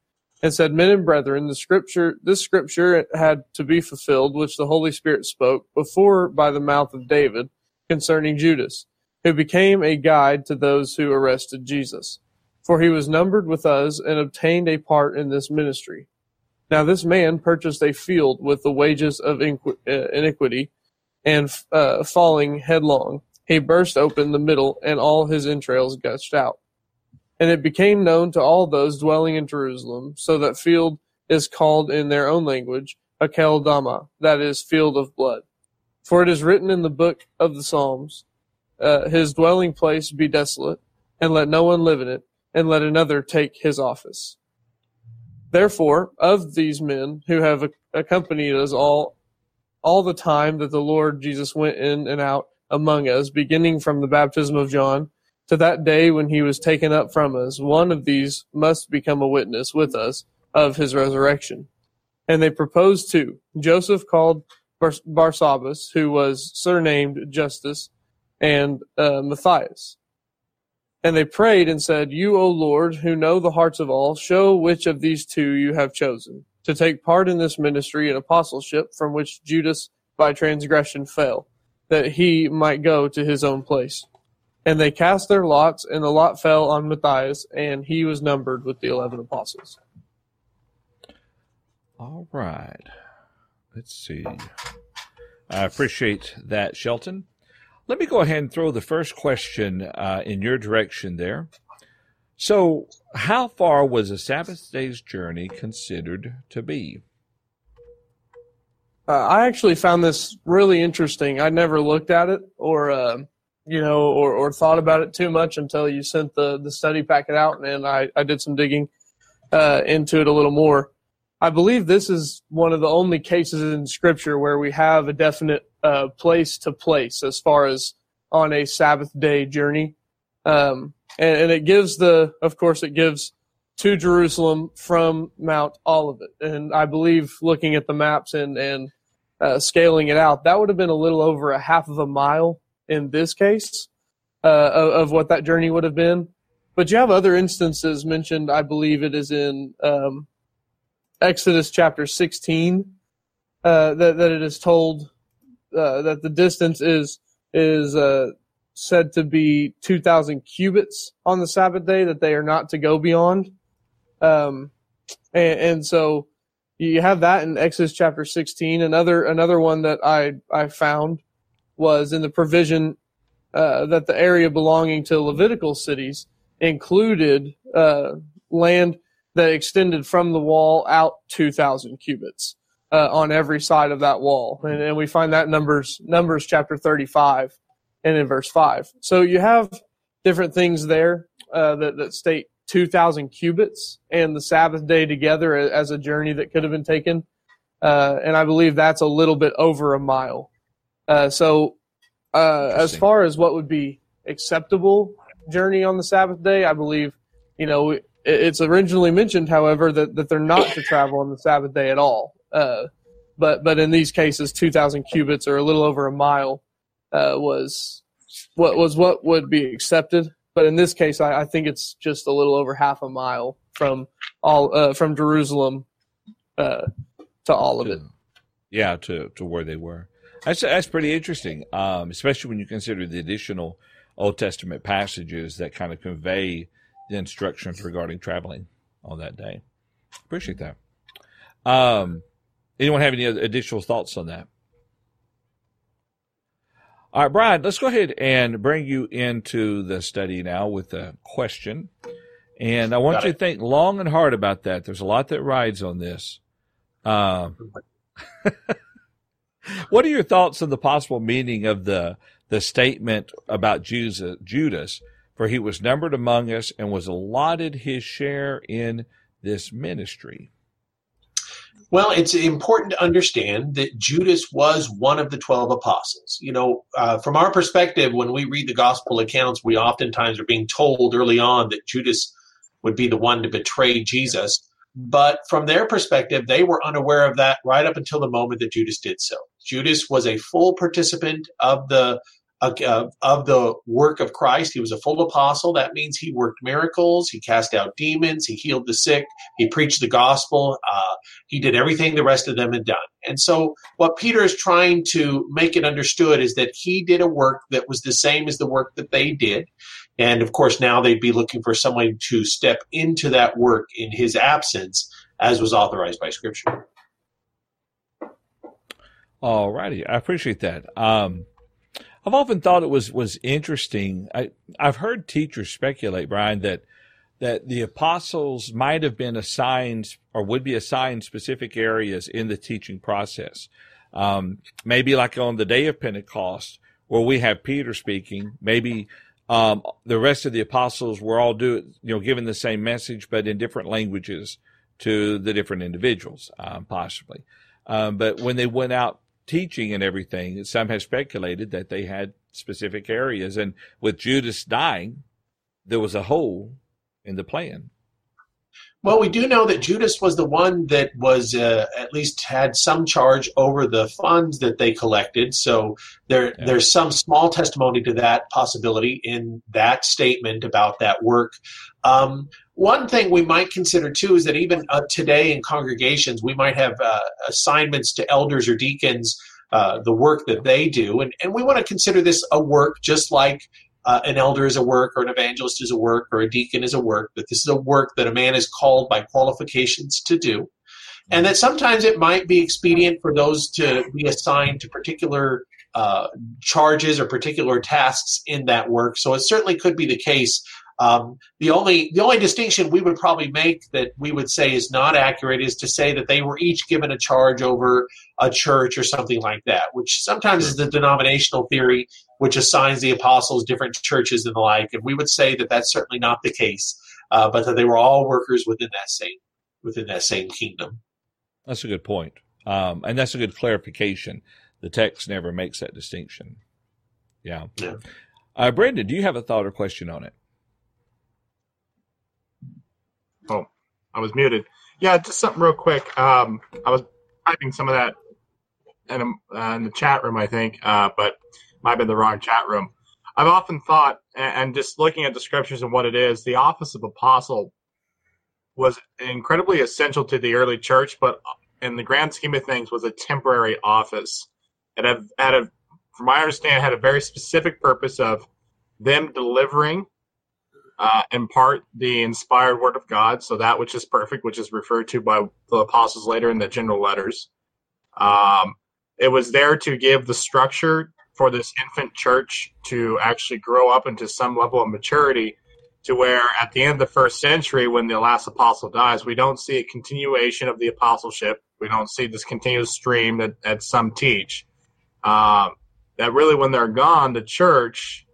[SPEAKER 5] and said, "Men and brethren, the scripture this scripture had to be fulfilled, which the Holy Spirit spoke before by the mouth of David concerning Judas, who became a guide to those who arrested Jesus." for he was numbered with us and obtained a part in this ministry. Now this man purchased a field with the wages of uh, iniquity, and uh, falling headlong, he burst open the middle, and all his entrails gushed out. And it became known to all those dwelling in Jerusalem, so that field is called in their own language Akeldama, that is, field of blood. For it is written in the book of the Psalms, uh, his dwelling place be desolate, and let no one live in it and let another take his office. Therefore, of these men who have accompanied us all, all the time that the Lord Jesus went in and out among us, beginning from the baptism of John to that day when he was taken up from us, one of these must become a witness with us of his resurrection. And they proposed two, Joseph called Bar- Barsabbas, who was surnamed Justus, and uh, Matthias and they prayed and said, You, O Lord, who know the hearts of all, show which of these two you have chosen to take part in this ministry and apostleship from which Judas by transgression fell, that he might go to his own place. And they cast their lots, and the lot fell on Matthias, and he was numbered with the eleven apostles.
[SPEAKER 1] All right. Let's see. I appreciate that, Shelton. Let me go ahead and throw the first question uh, in your direction there. So, how far was a Sabbath day's journey considered to be?
[SPEAKER 5] Uh, I actually found this really interesting. I never looked at it or, uh, you know, or, or thought about it too much until you sent the, the study packet out, and I, I did some digging uh, into it a little more. I believe this is one of the only cases in Scripture where we have a definite uh, place to place as far as on a Sabbath day journey. Um, and, and, it gives the, of course, it gives to Jerusalem from Mount Olivet. And I believe looking at the maps and, and uh, scaling it out, that would have been a little over a half of a mile in this case uh, of, of, what that journey would have been. But you have other instances mentioned, I believe it is in um, Exodus chapter 16, uh, that, that it is told uh, that the distance is is uh, said to be 2,000 cubits on the Sabbath day that they are not to go beyond. Um, and, and, so you have that in Exodus chapter 16. Another another one that I I found was in the provision uh, that the area belonging to Levitical cities included uh, land that extended from the wall out 2,000 cubits uh, on every side of that wall, and, and we find that numbers Numbers chapter 35 and in verse 5. So you have different things there uh, that, that state 2,000 cubits and the Sabbath day together as a journey that could have been taken. Uh, and I believe that's a little bit over a mile. Uh, so, uh, as far as what would be acceptable journey on the Sabbath day, I believe, you know, it's originally mentioned, however, that, that they're not to travel on the Sabbath day at all. Uh, but but in these cases, 2,000 cubits or a little over a mile uh, was what was what would be accepted. But in this case, I, I, think it's just a little over half a mile from all uh, from Jerusalem uh, to Olivet.
[SPEAKER 1] Yeah, to to where they were. That's that's pretty interesting, um, especially when you consider the additional Old Testament passages that kind of convey the instructions regarding traveling on that day. Appreciate that. Um, anyone have any additional thoughts on that? All right, Brian, let's go ahead and bring you into the study now with a question. And I want Got you it. to think long and hard about that. There's a lot that rides on this. Uh, *laughs* what are your thoughts on the possible meaning of the the statement about Judas, for he was numbered among us and was allotted his share in this ministry?
[SPEAKER 3] Well, it's important to understand that Judas was one of the 12 apostles. You know, uh, from our perspective, when we read the gospel accounts, we oftentimes are being told early on that Judas would be the one to betray Jesus. But from their perspective, they were unaware of that right up until the moment that Judas did so. Judas was a full participant of the uh, of the work of Christ. He was a full apostle. That means he worked miracles, he cast out demons, he healed the sick, he preached the gospel, uh, he did everything the rest of them had done. And so, what Peter is trying to make it understood is that he did a work that was the same as the work that they did. And of course, now they'd be looking for someone to step into that work in his absence, as was authorized by Scripture.
[SPEAKER 1] All righty, I appreciate that. Um, I've often thought it was was interesting. I I've heard teachers speculate, Brian, that that the apostles might have been assigned or would be assigned specific areas in the teaching process. Um, maybe like on the day of Pentecost, where we have Peter speaking, maybe um, the rest of the apostles were all do you know given the same message, but in different languages to the different individuals, um, possibly. Um, but when they went out teaching and everything, some have speculated that they had specific areas. And with Judas dying, there was a hole in the plan.
[SPEAKER 3] Well, we do know that Judas was the one that was uh, at least had some charge over the funds that they collected. So there, yeah. there's some small testimony to that possibility in that statement about that work. Um, one thing we might consider too is that even uh, today in congregations, we might have uh, assignments to elders or deacons, uh, the work that they do, and, and we want to consider this a work just like uh, an elder is a work or an evangelist is a work or a deacon is a work, that this is a work that a man is called by qualifications to do. And that sometimes it might be expedient for those to be assigned to particular uh, charges or particular tasks in that work. So it certainly could be the case. Um, the only the only distinction we would probably make that we would say is not accurate is to say that they were each given a charge over a church or something like that, which sometimes is the denominational theory which assigns the apostles different churches and the like. And we would say that that's certainly not the case, uh, but that they were all workers within that same within that same kingdom.
[SPEAKER 1] That's a good point, um, and that's a good clarification. The text never makes that distinction. Yeah. yeah. Uh, Brendan, do you have a thought or question on it?
[SPEAKER 7] Oh, I was muted. Yeah, just something real quick. Um, I was typing some of that in, uh, in the chat room, I think, uh, but might have been the wrong chat room. I've often thought, and just looking at the scriptures and what it is, the office of apostle was incredibly essential to the early church, but in the grand scheme of things, was a temporary office. It had, had a, from my understanding, had a very specific purpose of them delivering uh, in part the inspired word of God, so that which is perfect, which is referred to by the apostles later in the general letters. Um, it was there to give the structure for this infant church to actually grow up into some level of maturity to where at the end of the first century when the last apostle dies we don't see a continuation of the apostleship. We don't see this continuous stream that, that some teach. Um, that really when they're gone the church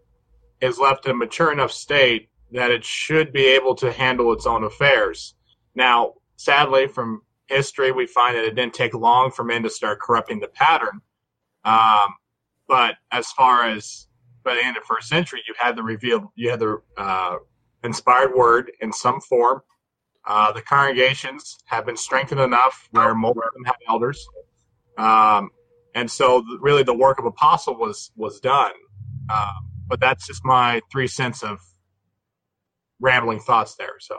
[SPEAKER 7] is left in a mature enough state that it should be able to handle its own affairs. Now, sadly, from history, we find that it didn't take long for men to start corrupting the pattern. Um, but as far as by the end of the first century, you had the revealed, you had the uh, inspired word in some form. Uh, the congregations have been strengthened enough where most of them have elders, um, and so the, really the work of apostle was was done. Uh, but that's just my three cents of rambling thoughts there. So,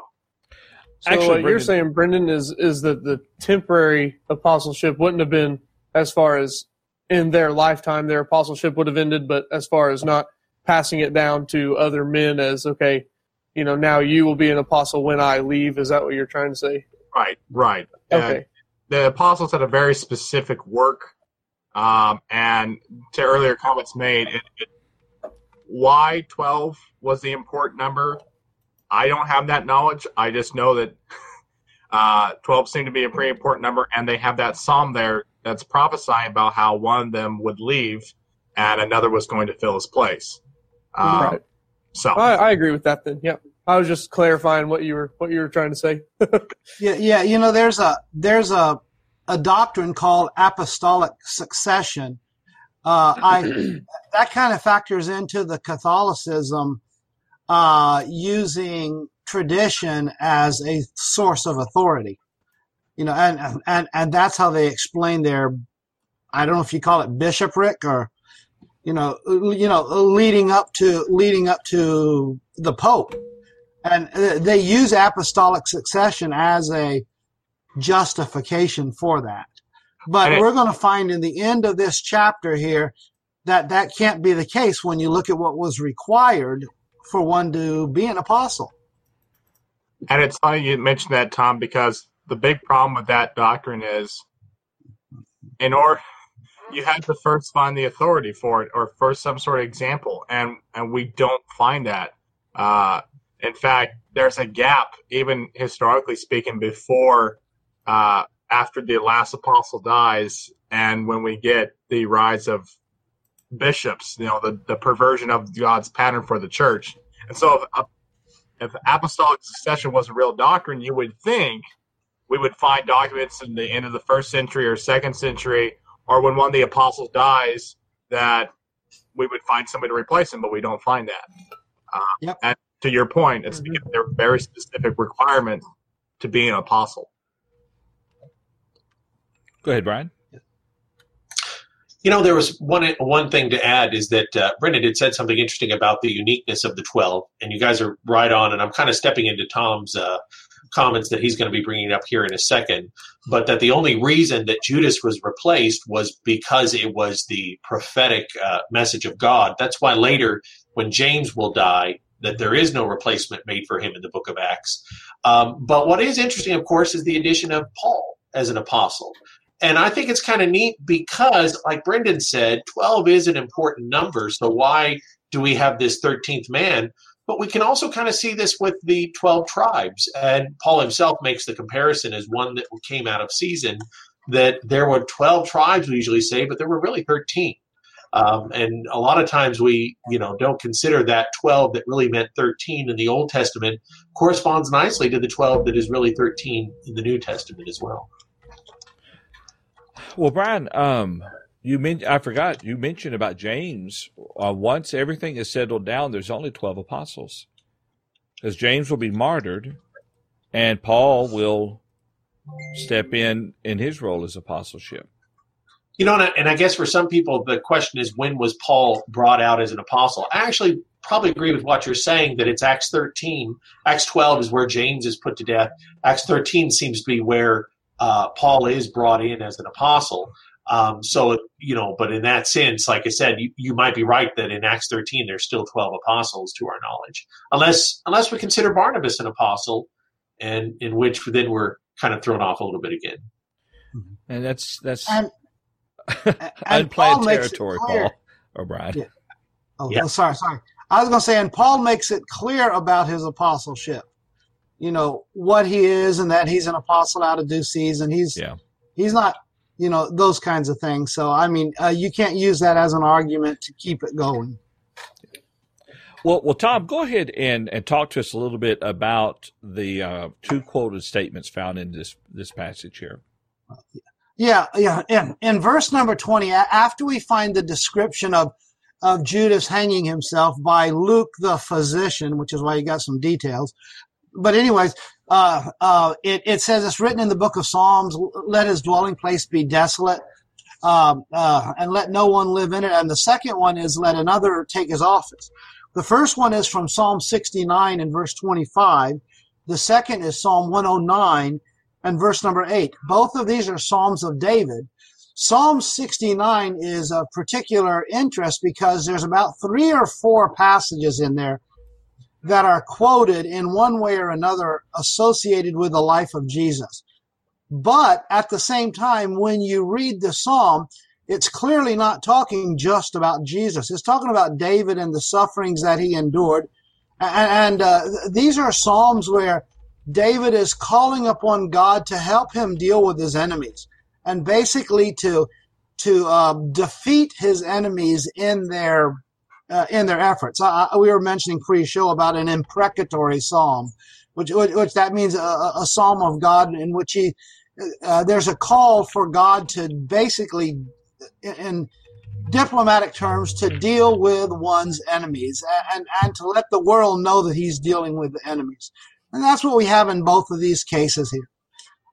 [SPEAKER 5] so Actually, what Brendan, you're saying, Brendan, is is that the temporary apostleship wouldn't have been as far as in their lifetime their apostleship would have ended, but as far as not passing it down to other men as okay, you know, now you will be an apostle when I leave. Is that what you're trying to say?
[SPEAKER 7] Right, right. Okay. Uh, the apostles had a very specific work, um, and to earlier comments made, it, it, why twelve was the important number I don't have that knowledge. I just know that *laughs* uh, 12 seemed to be a pretty important number, and they have that psalm there that's prophesying about how one of them would leave and another was going to fill his place. Um, right.
[SPEAKER 5] So I, I, agree with that then. Yep. I was just clarifying what you were what you were trying to say. *laughs*
[SPEAKER 6] Yeah, yeah. You know, there's a there's a a doctrine called apostolic succession. Uh, I *clears throat* that kind of factors into the Catholicism uh, using tradition as a source of authority. You know, and and and that's how they explain their. I don't know if you call it bishopric or, you know, you know, leading up to leading up to the Pope, and they use apostolic succession as a justification for that. But
[SPEAKER 7] it-
[SPEAKER 6] we're going to find in the end of this chapter here that that can't be the case when you look at what was required for one to be an apostle.
[SPEAKER 7] And it's funny you mentioned that, Tom, because the big problem with that doctrine is, in order, you have to first find the authority for it, or first some sort of example, and and we don't find that. Uh, in fact, there's a gap, even historically speaking, before, uh, after the last apostle dies, and when we get the rise of bishops, you know, the the perversion of God's pattern for the church. And so, if, if apostolic succession was a real doctrine, you would think we would find documents in the end of the first century or second century, or when one of the apostles dies, that we would find somebody to replace him, but we don't find that. Uh,
[SPEAKER 6] Yep.
[SPEAKER 7] And to your point, it's because there are very specific requirements to be an apostle.
[SPEAKER 1] Go ahead, Brian.
[SPEAKER 3] You know, there was one one thing to add is that uh, Brendan had said something interesting about the uniqueness of the twelve, and you guys are right on. And I'm kind of stepping into Tom's uh, comments that he's going to be bringing up here in a second. But that the only reason that Judas was replaced was because it was the prophetic uh, message of God. That's why later, when James will die, that there is no replacement made for him in the Book of Acts. Um, but what is interesting, of course, is the addition of Paul as an apostle. And I think it's kind of neat because, like Brendan said, 12 is an important number. So why do we have this 13th man? But we can also kind of see this with the 12 tribes. And Paul himself makes the comparison as one that came out of season that there were 12 tribes, we usually say, but there were really 13. Um, and a lot of times we, you know, don't consider that 12 that really meant 13 in the Old Testament corresponds nicely to the 12 that is really 13 in the New Testament as well.
[SPEAKER 1] Well, Brian, um, you men- I forgot you mentioned about James. Uh, once everything is settled down, there's only twelve apostles, because James will be martyred, and Paul will step in in his role as apostleship.
[SPEAKER 3] You know, and I, and I guess for some people, the question is when was Paul brought out as an apostle? I actually probably agree with what you're saying that it's Acts 13. Acts 12 is where James is put to death. Acts 13 seems to be where uh, Paul is brought in as an apostle. Um, so, you know, but in that sense, like I said, you, you might be right that in Acts 13 there's still 12 apostles to our knowledge, unless unless we consider Barnabas an apostle, and in which then we're kind of thrown off a little bit again.
[SPEAKER 1] And that's that's
[SPEAKER 6] And, *laughs* and Paul
[SPEAKER 1] unplanned territory, Paul or Brian.
[SPEAKER 6] Yeah. Oh,
[SPEAKER 3] Yeah.
[SPEAKER 6] oh, sorry, sorry. I was going to say, and Paul makes it clear about his apostleship. You know what he is, and that he's an apostle out of due season. He's
[SPEAKER 1] Yeah.
[SPEAKER 6] he's not, you know, those kinds of things. So I mean, uh, you can't use that as an argument to keep it going.
[SPEAKER 1] Well, well, Tom, go ahead and, and talk to us a little bit about the uh, two quoted statements found in this this passage here.
[SPEAKER 6] Yeah, yeah. In, in verse number 20, after we find the description of, of Judas hanging himself by Luke the physician, which is why you got some details. But, anyways, uh, uh, it, it says it's written in the book of Psalms let his dwelling place be desolate, um, uh, and let no one live in it. And the second one is let another take his office. The first one is from Psalm 69 and verse 25. The second is Psalm 109 and verse number 8. Both of these are Psalms of David. Psalm 69 is of particular interest because there's about three or four passages in there that are quoted in one way or another associated with the life of Jesus. But at the same time, when you read the psalm, it's clearly not talking just about Jesus. It's talking about David and the sufferings that he endured. And, and uh, these are psalms where David is calling upon God to help him deal with his enemies and basically to to uh, defeat his enemies in their uh, in their efforts. We were mentioning pre-show about an imprecatory psalm, which which, which that means a, a, psalm of God in which he uh, there's a call for God to basically in diplomatic terms to deal with one's enemies and, and to let the world know that he's dealing with the enemies. And that's what we have in both of these cases here.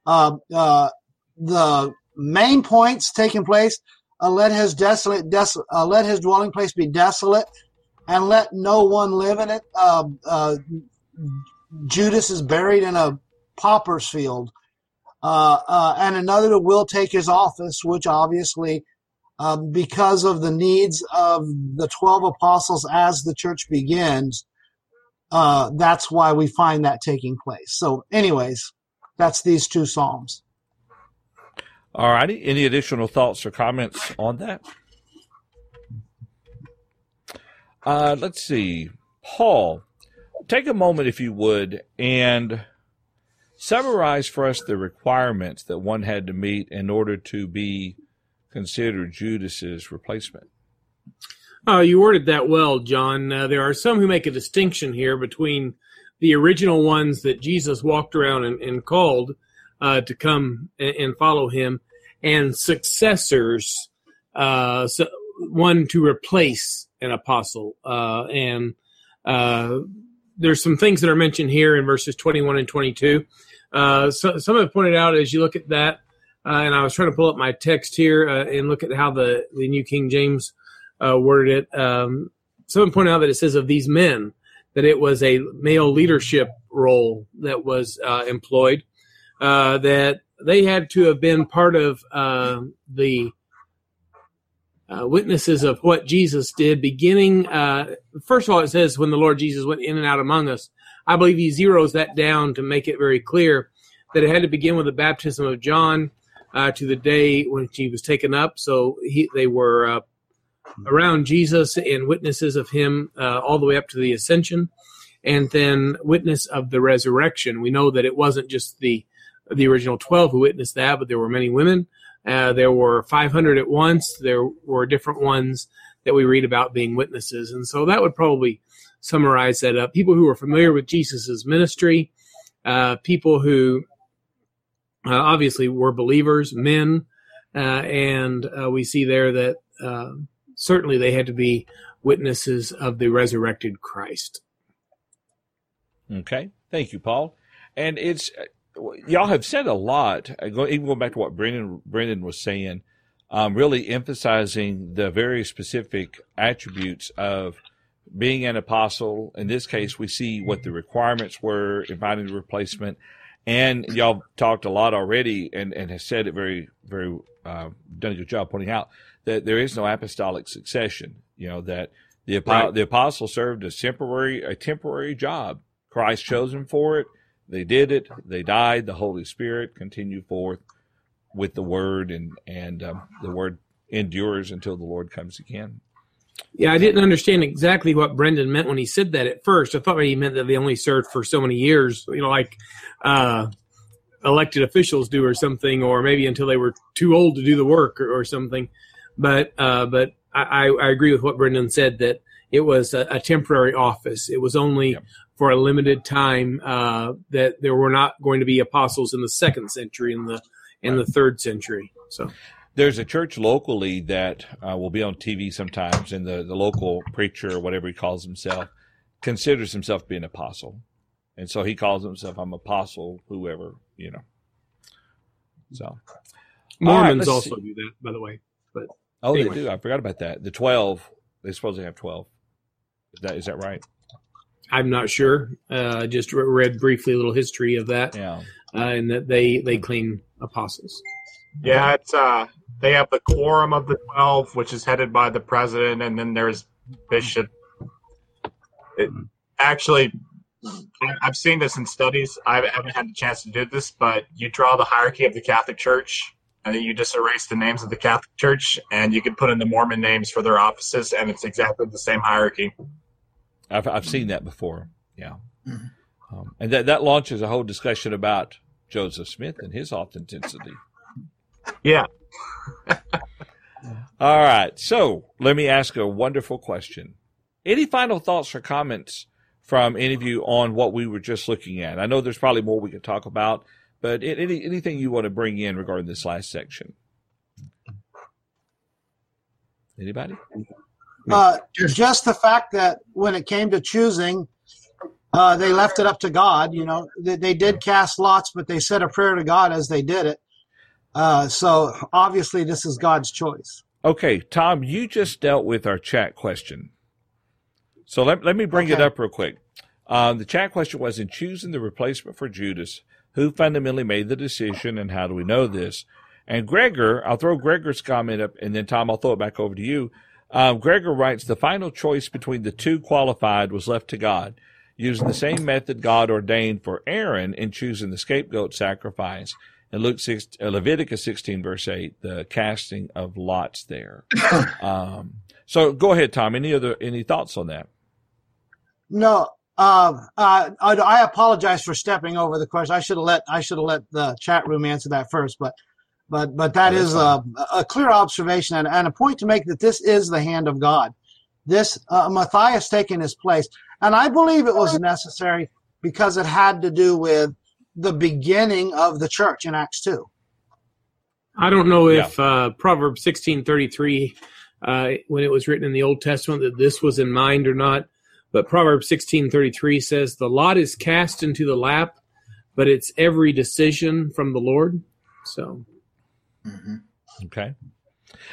[SPEAKER 6] Uh, uh, the main points taking place, uh, let his desolate, des- uh, let his dwelling place be desolate and let no one live in it. Uh, uh, Judas is buried in a pauper's field. and another will take his office, which obviously um, because of the needs of the 12 apostles as the church begins. Uh, that's why we find that taking place. So, anyways, that's these two Psalms.
[SPEAKER 1] All righty. Any additional thoughts or comments on that? Uh, let's see. Paul, take a moment, if you would, and summarize for us the requirements that one had to meet in order to be considered Judas's replacement?
[SPEAKER 2] Oh, you worded that well, John. Uh, there are some who make a distinction here between the original ones that Jesus walked around and, and called uh, to come and, and, follow him, and successors, uh, so one to replace an apostle. Uh, and uh, there's some things that are mentioned here in verses 21 and 22. Uh, so, some have pointed out as you look at that uh, and I was trying to pull up my text here and look at how the, the New King James worded it. Um, someone pointed out that it says of these men that it was a male leadership role that was employed, uh, that they had to have been part of uh, the witnesses of what Jesus did, beginning, first of all, it says when the Lord Jesus went in and out among us. I believe he zeroes that down to make it very clear that it had to begin with the baptism of John uh, to the day when he was taken up. So he, they were uh, around Jesus and witnesses of him uh, all the way up to the ascension, and then witness of the resurrection. We know that it wasn't just the the original twelve who witnessed that, but there were many women. Uh, there were 500 at once. There were different ones that we read about being witnesses, and so that would probably summarize that up. People who were familiar with Jesus's ministry, uh, people who uh, obviously were believers, men, uh, and uh, we see there that uh, certainly they had to be witnesses of the resurrected Christ.
[SPEAKER 1] Okay, thank you, Paul. And it's y'all have said a lot. Even going back to what Brendan Brendan was saying, um, really emphasizing the very specific attributes of being an apostle. In this case, we see what the requirements were in finding the replacement and y'all talked a lot already and, and has said it very, very, uh, done a good job pointing out that there is no apostolic succession. You know, that the, right. the apostle served a temporary, a temporary job. Christ chose them for it. They did it. They died. The Holy Spirit continued forth with the word and, and, um, the word endures until the Lord comes again.
[SPEAKER 2] Yeah, I didn't understand exactly what Brendan meant when he said that at first. I thought he meant that they only served for so many years, you know, like uh, elected officials do or something, or maybe until they were too old to do the work or, or something. But uh, but I, I, agree with what Brendan said that it was a, a temporary office. It was only yep. For a limited time uh, that there were not going to be apostles in the second century in the in the third century. So
[SPEAKER 1] there's a church locally that uh, will be on TV sometimes, and the, the local preacher or whatever he calls himself considers himself to be an apostle, and so he calls himself I'm apostle, whoever you know. So
[SPEAKER 2] Mormons right, also see. do that, by the way. But
[SPEAKER 1] oh, anyway. they do. I forgot about that. The twelve, they supposedly have twelve. Is that is that right?
[SPEAKER 2] I'm not sure. Uh, just read briefly a little history of that.
[SPEAKER 1] Yeah,
[SPEAKER 2] uh, and that they they claim apostles.
[SPEAKER 7] Yeah, it's uh they have the quorum of the twelve, which is headed by the president, and then there's bishop. It, actually, I've seen this in studies. I haven't had the chance to do this, but you draw the hierarchy of the Catholic Church, and then you just erase the names of the Catholic Church, and you can put in the Mormon names for their offices, and it's exactly the same hierarchy.
[SPEAKER 1] I've I've seen that before. Yeah, mm-hmm. um, and that that launches a whole discussion about Joseph Smith and his authenticity.
[SPEAKER 7] Yeah. *laughs*
[SPEAKER 1] All right. So let me ask a wonderful question. Any final thoughts or comments from any of you on what we were just looking at? I know there's probably more we could talk about, but any anything you want to bring in regarding this last section? Anybody?
[SPEAKER 6] Uh, just the fact that when it came to choosing, uh, they left it up to God. You know, they, they, did cast lots, but they said a prayer to God as they did it. Uh, so obviously, this is God's choice.
[SPEAKER 1] Okay, Tom, you just dealt with our chat question. So let, let me bring okay. it up real quick. Um, the chat question was in choosing the replacement for Judas, who fundamentally made the decision and how do we know this? And Gregor, I'll throw Gregor's comment up and then Tom, I'll throw it back over to you. Um, Gregor writes, the final choice between the two qualified was left to God, using the same method God ordained for Aaron in choosing the scapegoat sacrifice. In Luke 6, uh, Leviticus 16 verse 8, the casting of lots there. *laughs* Um, so go ahead, Tom. Any other, any thoughts on that?
[SPEAKER 6] No, uh, uh, I apologize for stepping over the question. I should have let I should have let the chat room answer that first, but but but that is a, a, clear observation and, and, a point to make that this is the hand of God. This uh, Matthias taking his place, and I believe it was necessary because it had to do with the beginning of the church in Acts two.
[SPEAKER 2] I don't know if yeah. uh, Proverbs sixteen thirty three, uh, when it was written in the Old Testament, that this was in mind or not. But Proverbs 16:33 says, "The lot is cast into the lap, but it's every decision from the Lord." So,
[SPEAKER 1] mm-hmm. okay,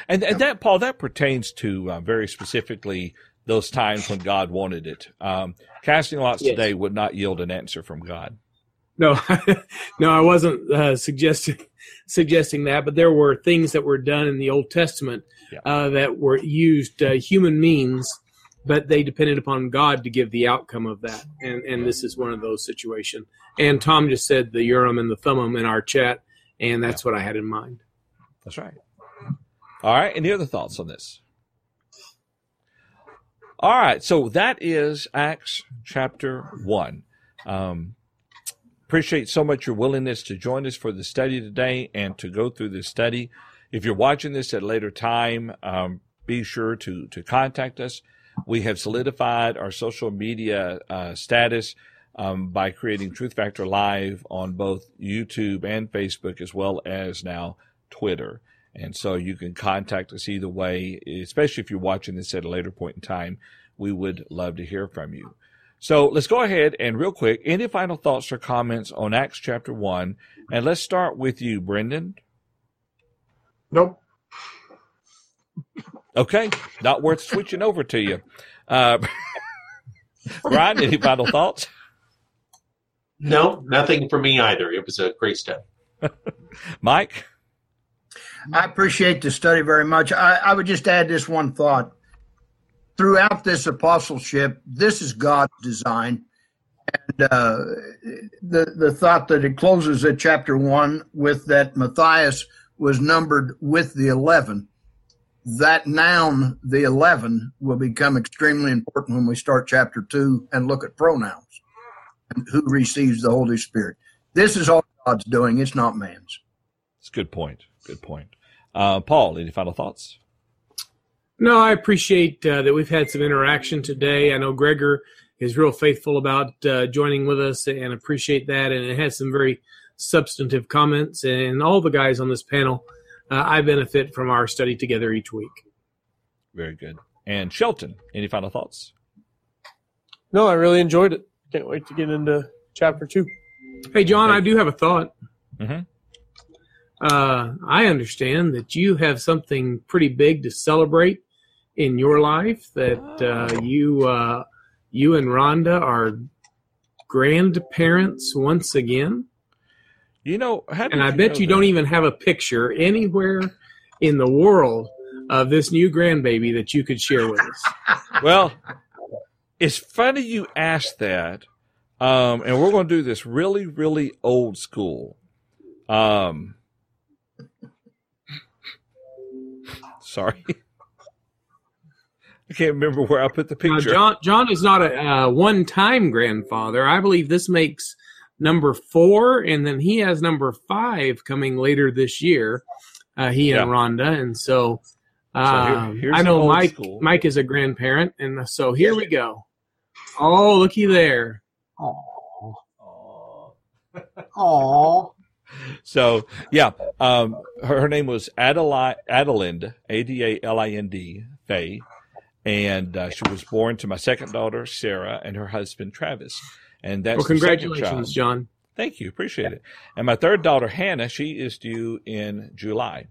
[SPEAKER 1] and, and that Paul that pertains to uh, very specifically those times when God wanted it. Um, casting lots yes. today would not yield an answer from God.
[SPEAKER 2] No, *laughs* no, I wasn't uh, suggesting suggesting that, but there were things that were done in the Old Testament yeah. uh, that were used uh, human means but they depended upon God to give the outcome of that. And and this is one of those situations. And Tom just said the Urim and the Thummim in our chat, and that's what I had in mind.
[SPEAKER 1] That's right. All right. Any other thoughts on this? All right. So that is Acts chapter one. Um, appreciate so much your willingness to join us for the study today and to go through this study. If you're watching this at a later time, um, be sure to to contact us. We have solidified our social media uh, status um, by creating Truth Factor Live on both YouTube and Facebook, as well as now Twitter. And so you can contact us either way, especially if you're watching this at a later point in time. We would love to hear from you. So let's go ahead and real quick, any final thoughts or comments on Acts chapter 1? And let's start with you, Brendan.
[SPEAKER 7] Nope.
[SPEAKER 1] Okay, not worth switching over to you. Uh, *laughs* Ryan, any final thoughts?
[SPEAKER 3] No, nothing for me either. It was a great step. *laughs*
[SPEAKER 1] Mike?
[SPEAKER 4] I appreciate the study very much. I, I, would just add this one thought. Throughout this apostleship, this is God's design. And uh, the, the thought that it closes at chapter one with that Matthias was numbered with the 11 that noun, the 11, will become extremely important when we start chapter 2 and look at pronouns and who receives the Holy Spirit. This is all God's doing, it's not man's.
[SPEAKER 1] It's a good point. Good point. Uh, Paul, any final thoughts?
[SPEAKER 2] No, I appreciate uh, that we've had some interaction today. I know Gregor is real faithful about uh, joining with us and appreciate that. And it has some very substantive comments. And all the guys on this panel uh, I benefit from our study together each week.
[SPEAKER 1] Very good. And Shelton, any final thoughts?
[SPEAKER 5] No, I really enjoyed it. Can't wait to get into chapter two.
[SPEAKER 2] Hey, John, I do have a thought. Mm-hmm. Uh, I understand that you have something pretty big to celebrate in your life. That uh, you, uh, you and Rhonda are grandparents once again.
[SPEAKER 1] You know,
[SPEAKER 2] and I you bet you that? don't even have a picture anywhere in the world of this new grandbaby that you could share with us. *laughs*
[SPEAKER 1] well, it's funny you asked that, um, and we're going to do this really, really old school. Um, sorry. *laughs* I can't remember where I put the picture.
[SPEAKER 2] Now, John, John is not a uh, one-time grandfather. I believe this makes number four, and then he has number five coming later this year. Uh, he yeah. and Rhonda, and so Um,
[SPEAKER 1] here's
[SPEAKER 2] I know
[SPEAKER 1] old
[SPEAKER 2] Mike.
[SPEAKER 1] school.
[SPEAKER 2] Mike is a grandparent, and so here we go. Oh, looky there.
[SPEAKER 6] Aw. Aw.
[SPEAKER 1] So yeah, um, her, her name was Adeli- Adalind, A D A L I N D, Faye, and uh, she was born to my second daughter Sarah and her husband Travis. And that's
[SPEAKER 2] Well, congratulations. John.
[SPEAKER 1] Thank you, appreciate it. And my third daughter Hannah, she is due in July,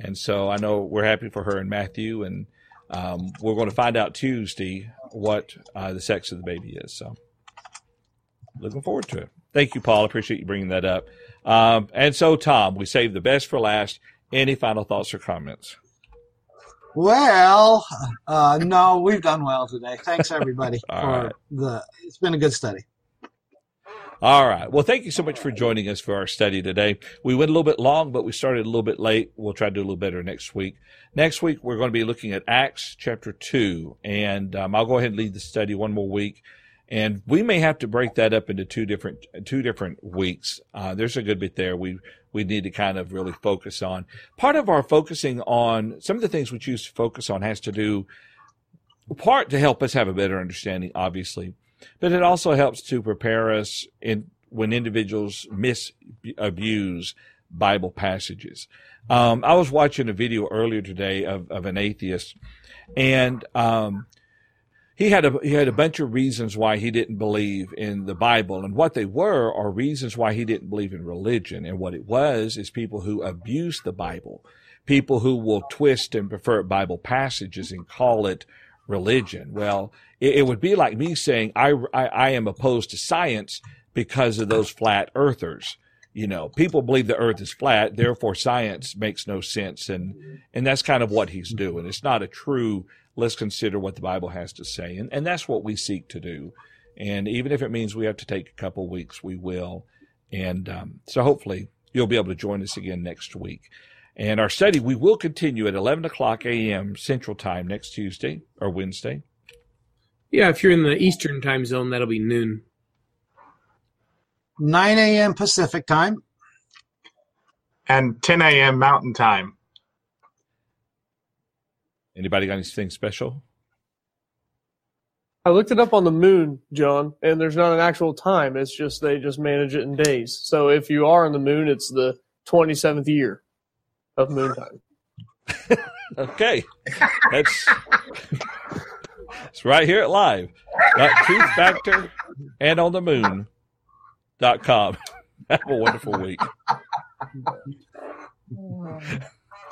[SPEAKER 1] and so I know we're happy for her and Matthew, and um, we're going to find out Tuesday what uh, the sex of the baby is. So looking forward to it. Thank you, Paul. Appreciate you bringing that up. Um, and so, Tom, we saved the best for last. Any final thoughts or comments?
[SPEAKER 6] Well, uh, no, we've done well today. Thanks everybody *laughs* for
[SPEAKER 1] right.
[SPEAKER 6] the. It's been a good study.
[SPEAKER 1] All right. Well, thank you so much for joining us for our study today. We went a little bit long, but we started a little bit late. We'll try to do a little better next week. Next week, we're going to be looking at Acts chapter 2, and um, I'll go ahead and lead the study one more week. And we may have to break that up into two different two different weeks. Uh, there's a good bit there we we need to kind of really focus on. Part of our focusing on some of the things we choose to focus on has to do part to help us have a better understanding, obviously, but it also helps to prepare us in when individuals misabuse Bible passages. Um, I was watching a video earlier today of, of an atheist, and um, he had a he had a bunch of reasons why he didn't believe in the Bible, and what they were are reasons why he didn't believe in religion. And what it was is people who abuse the Bible, people who will twist and pervert Bible passages and call it religion. Well, it, it would be like me saying I, I I am opposed to science because of those flat earthers. You know, people believe the earth is flat, therefore science makes no sense. And, and that's kind of what he's doing. It's not a true, let's consider what the Bible has to say. And, and that's what we seek to do. And even if it means we have to take a couple weeks, we will. And um, so hopefully you'll be able to join us again next week. And our study, we will continue at 11 o'clock a.m. Central Time next Tuesday or Wednesday.
[SPEAKER 2] Yeah, if you're in the Eastern time zone, that'll be noon.
[SPEAKER 6] 9 a.m. Pacific time.
[SPEAKER 7] and 10 a.m. Mountain Time.
[SPEAKER 1] Anybody got anything special?
[SPEAKER 5] I looked it up on the moon, John, and there's not an actual time. It's just they just manage it in days. So if you are on the moon, it's the 27th year of moon time. *laughs*
[SPEAKER 1] Okay. That's it's right here at live. Got Truth Factor and on the moon dot com. *laughs* Have a wonderful week.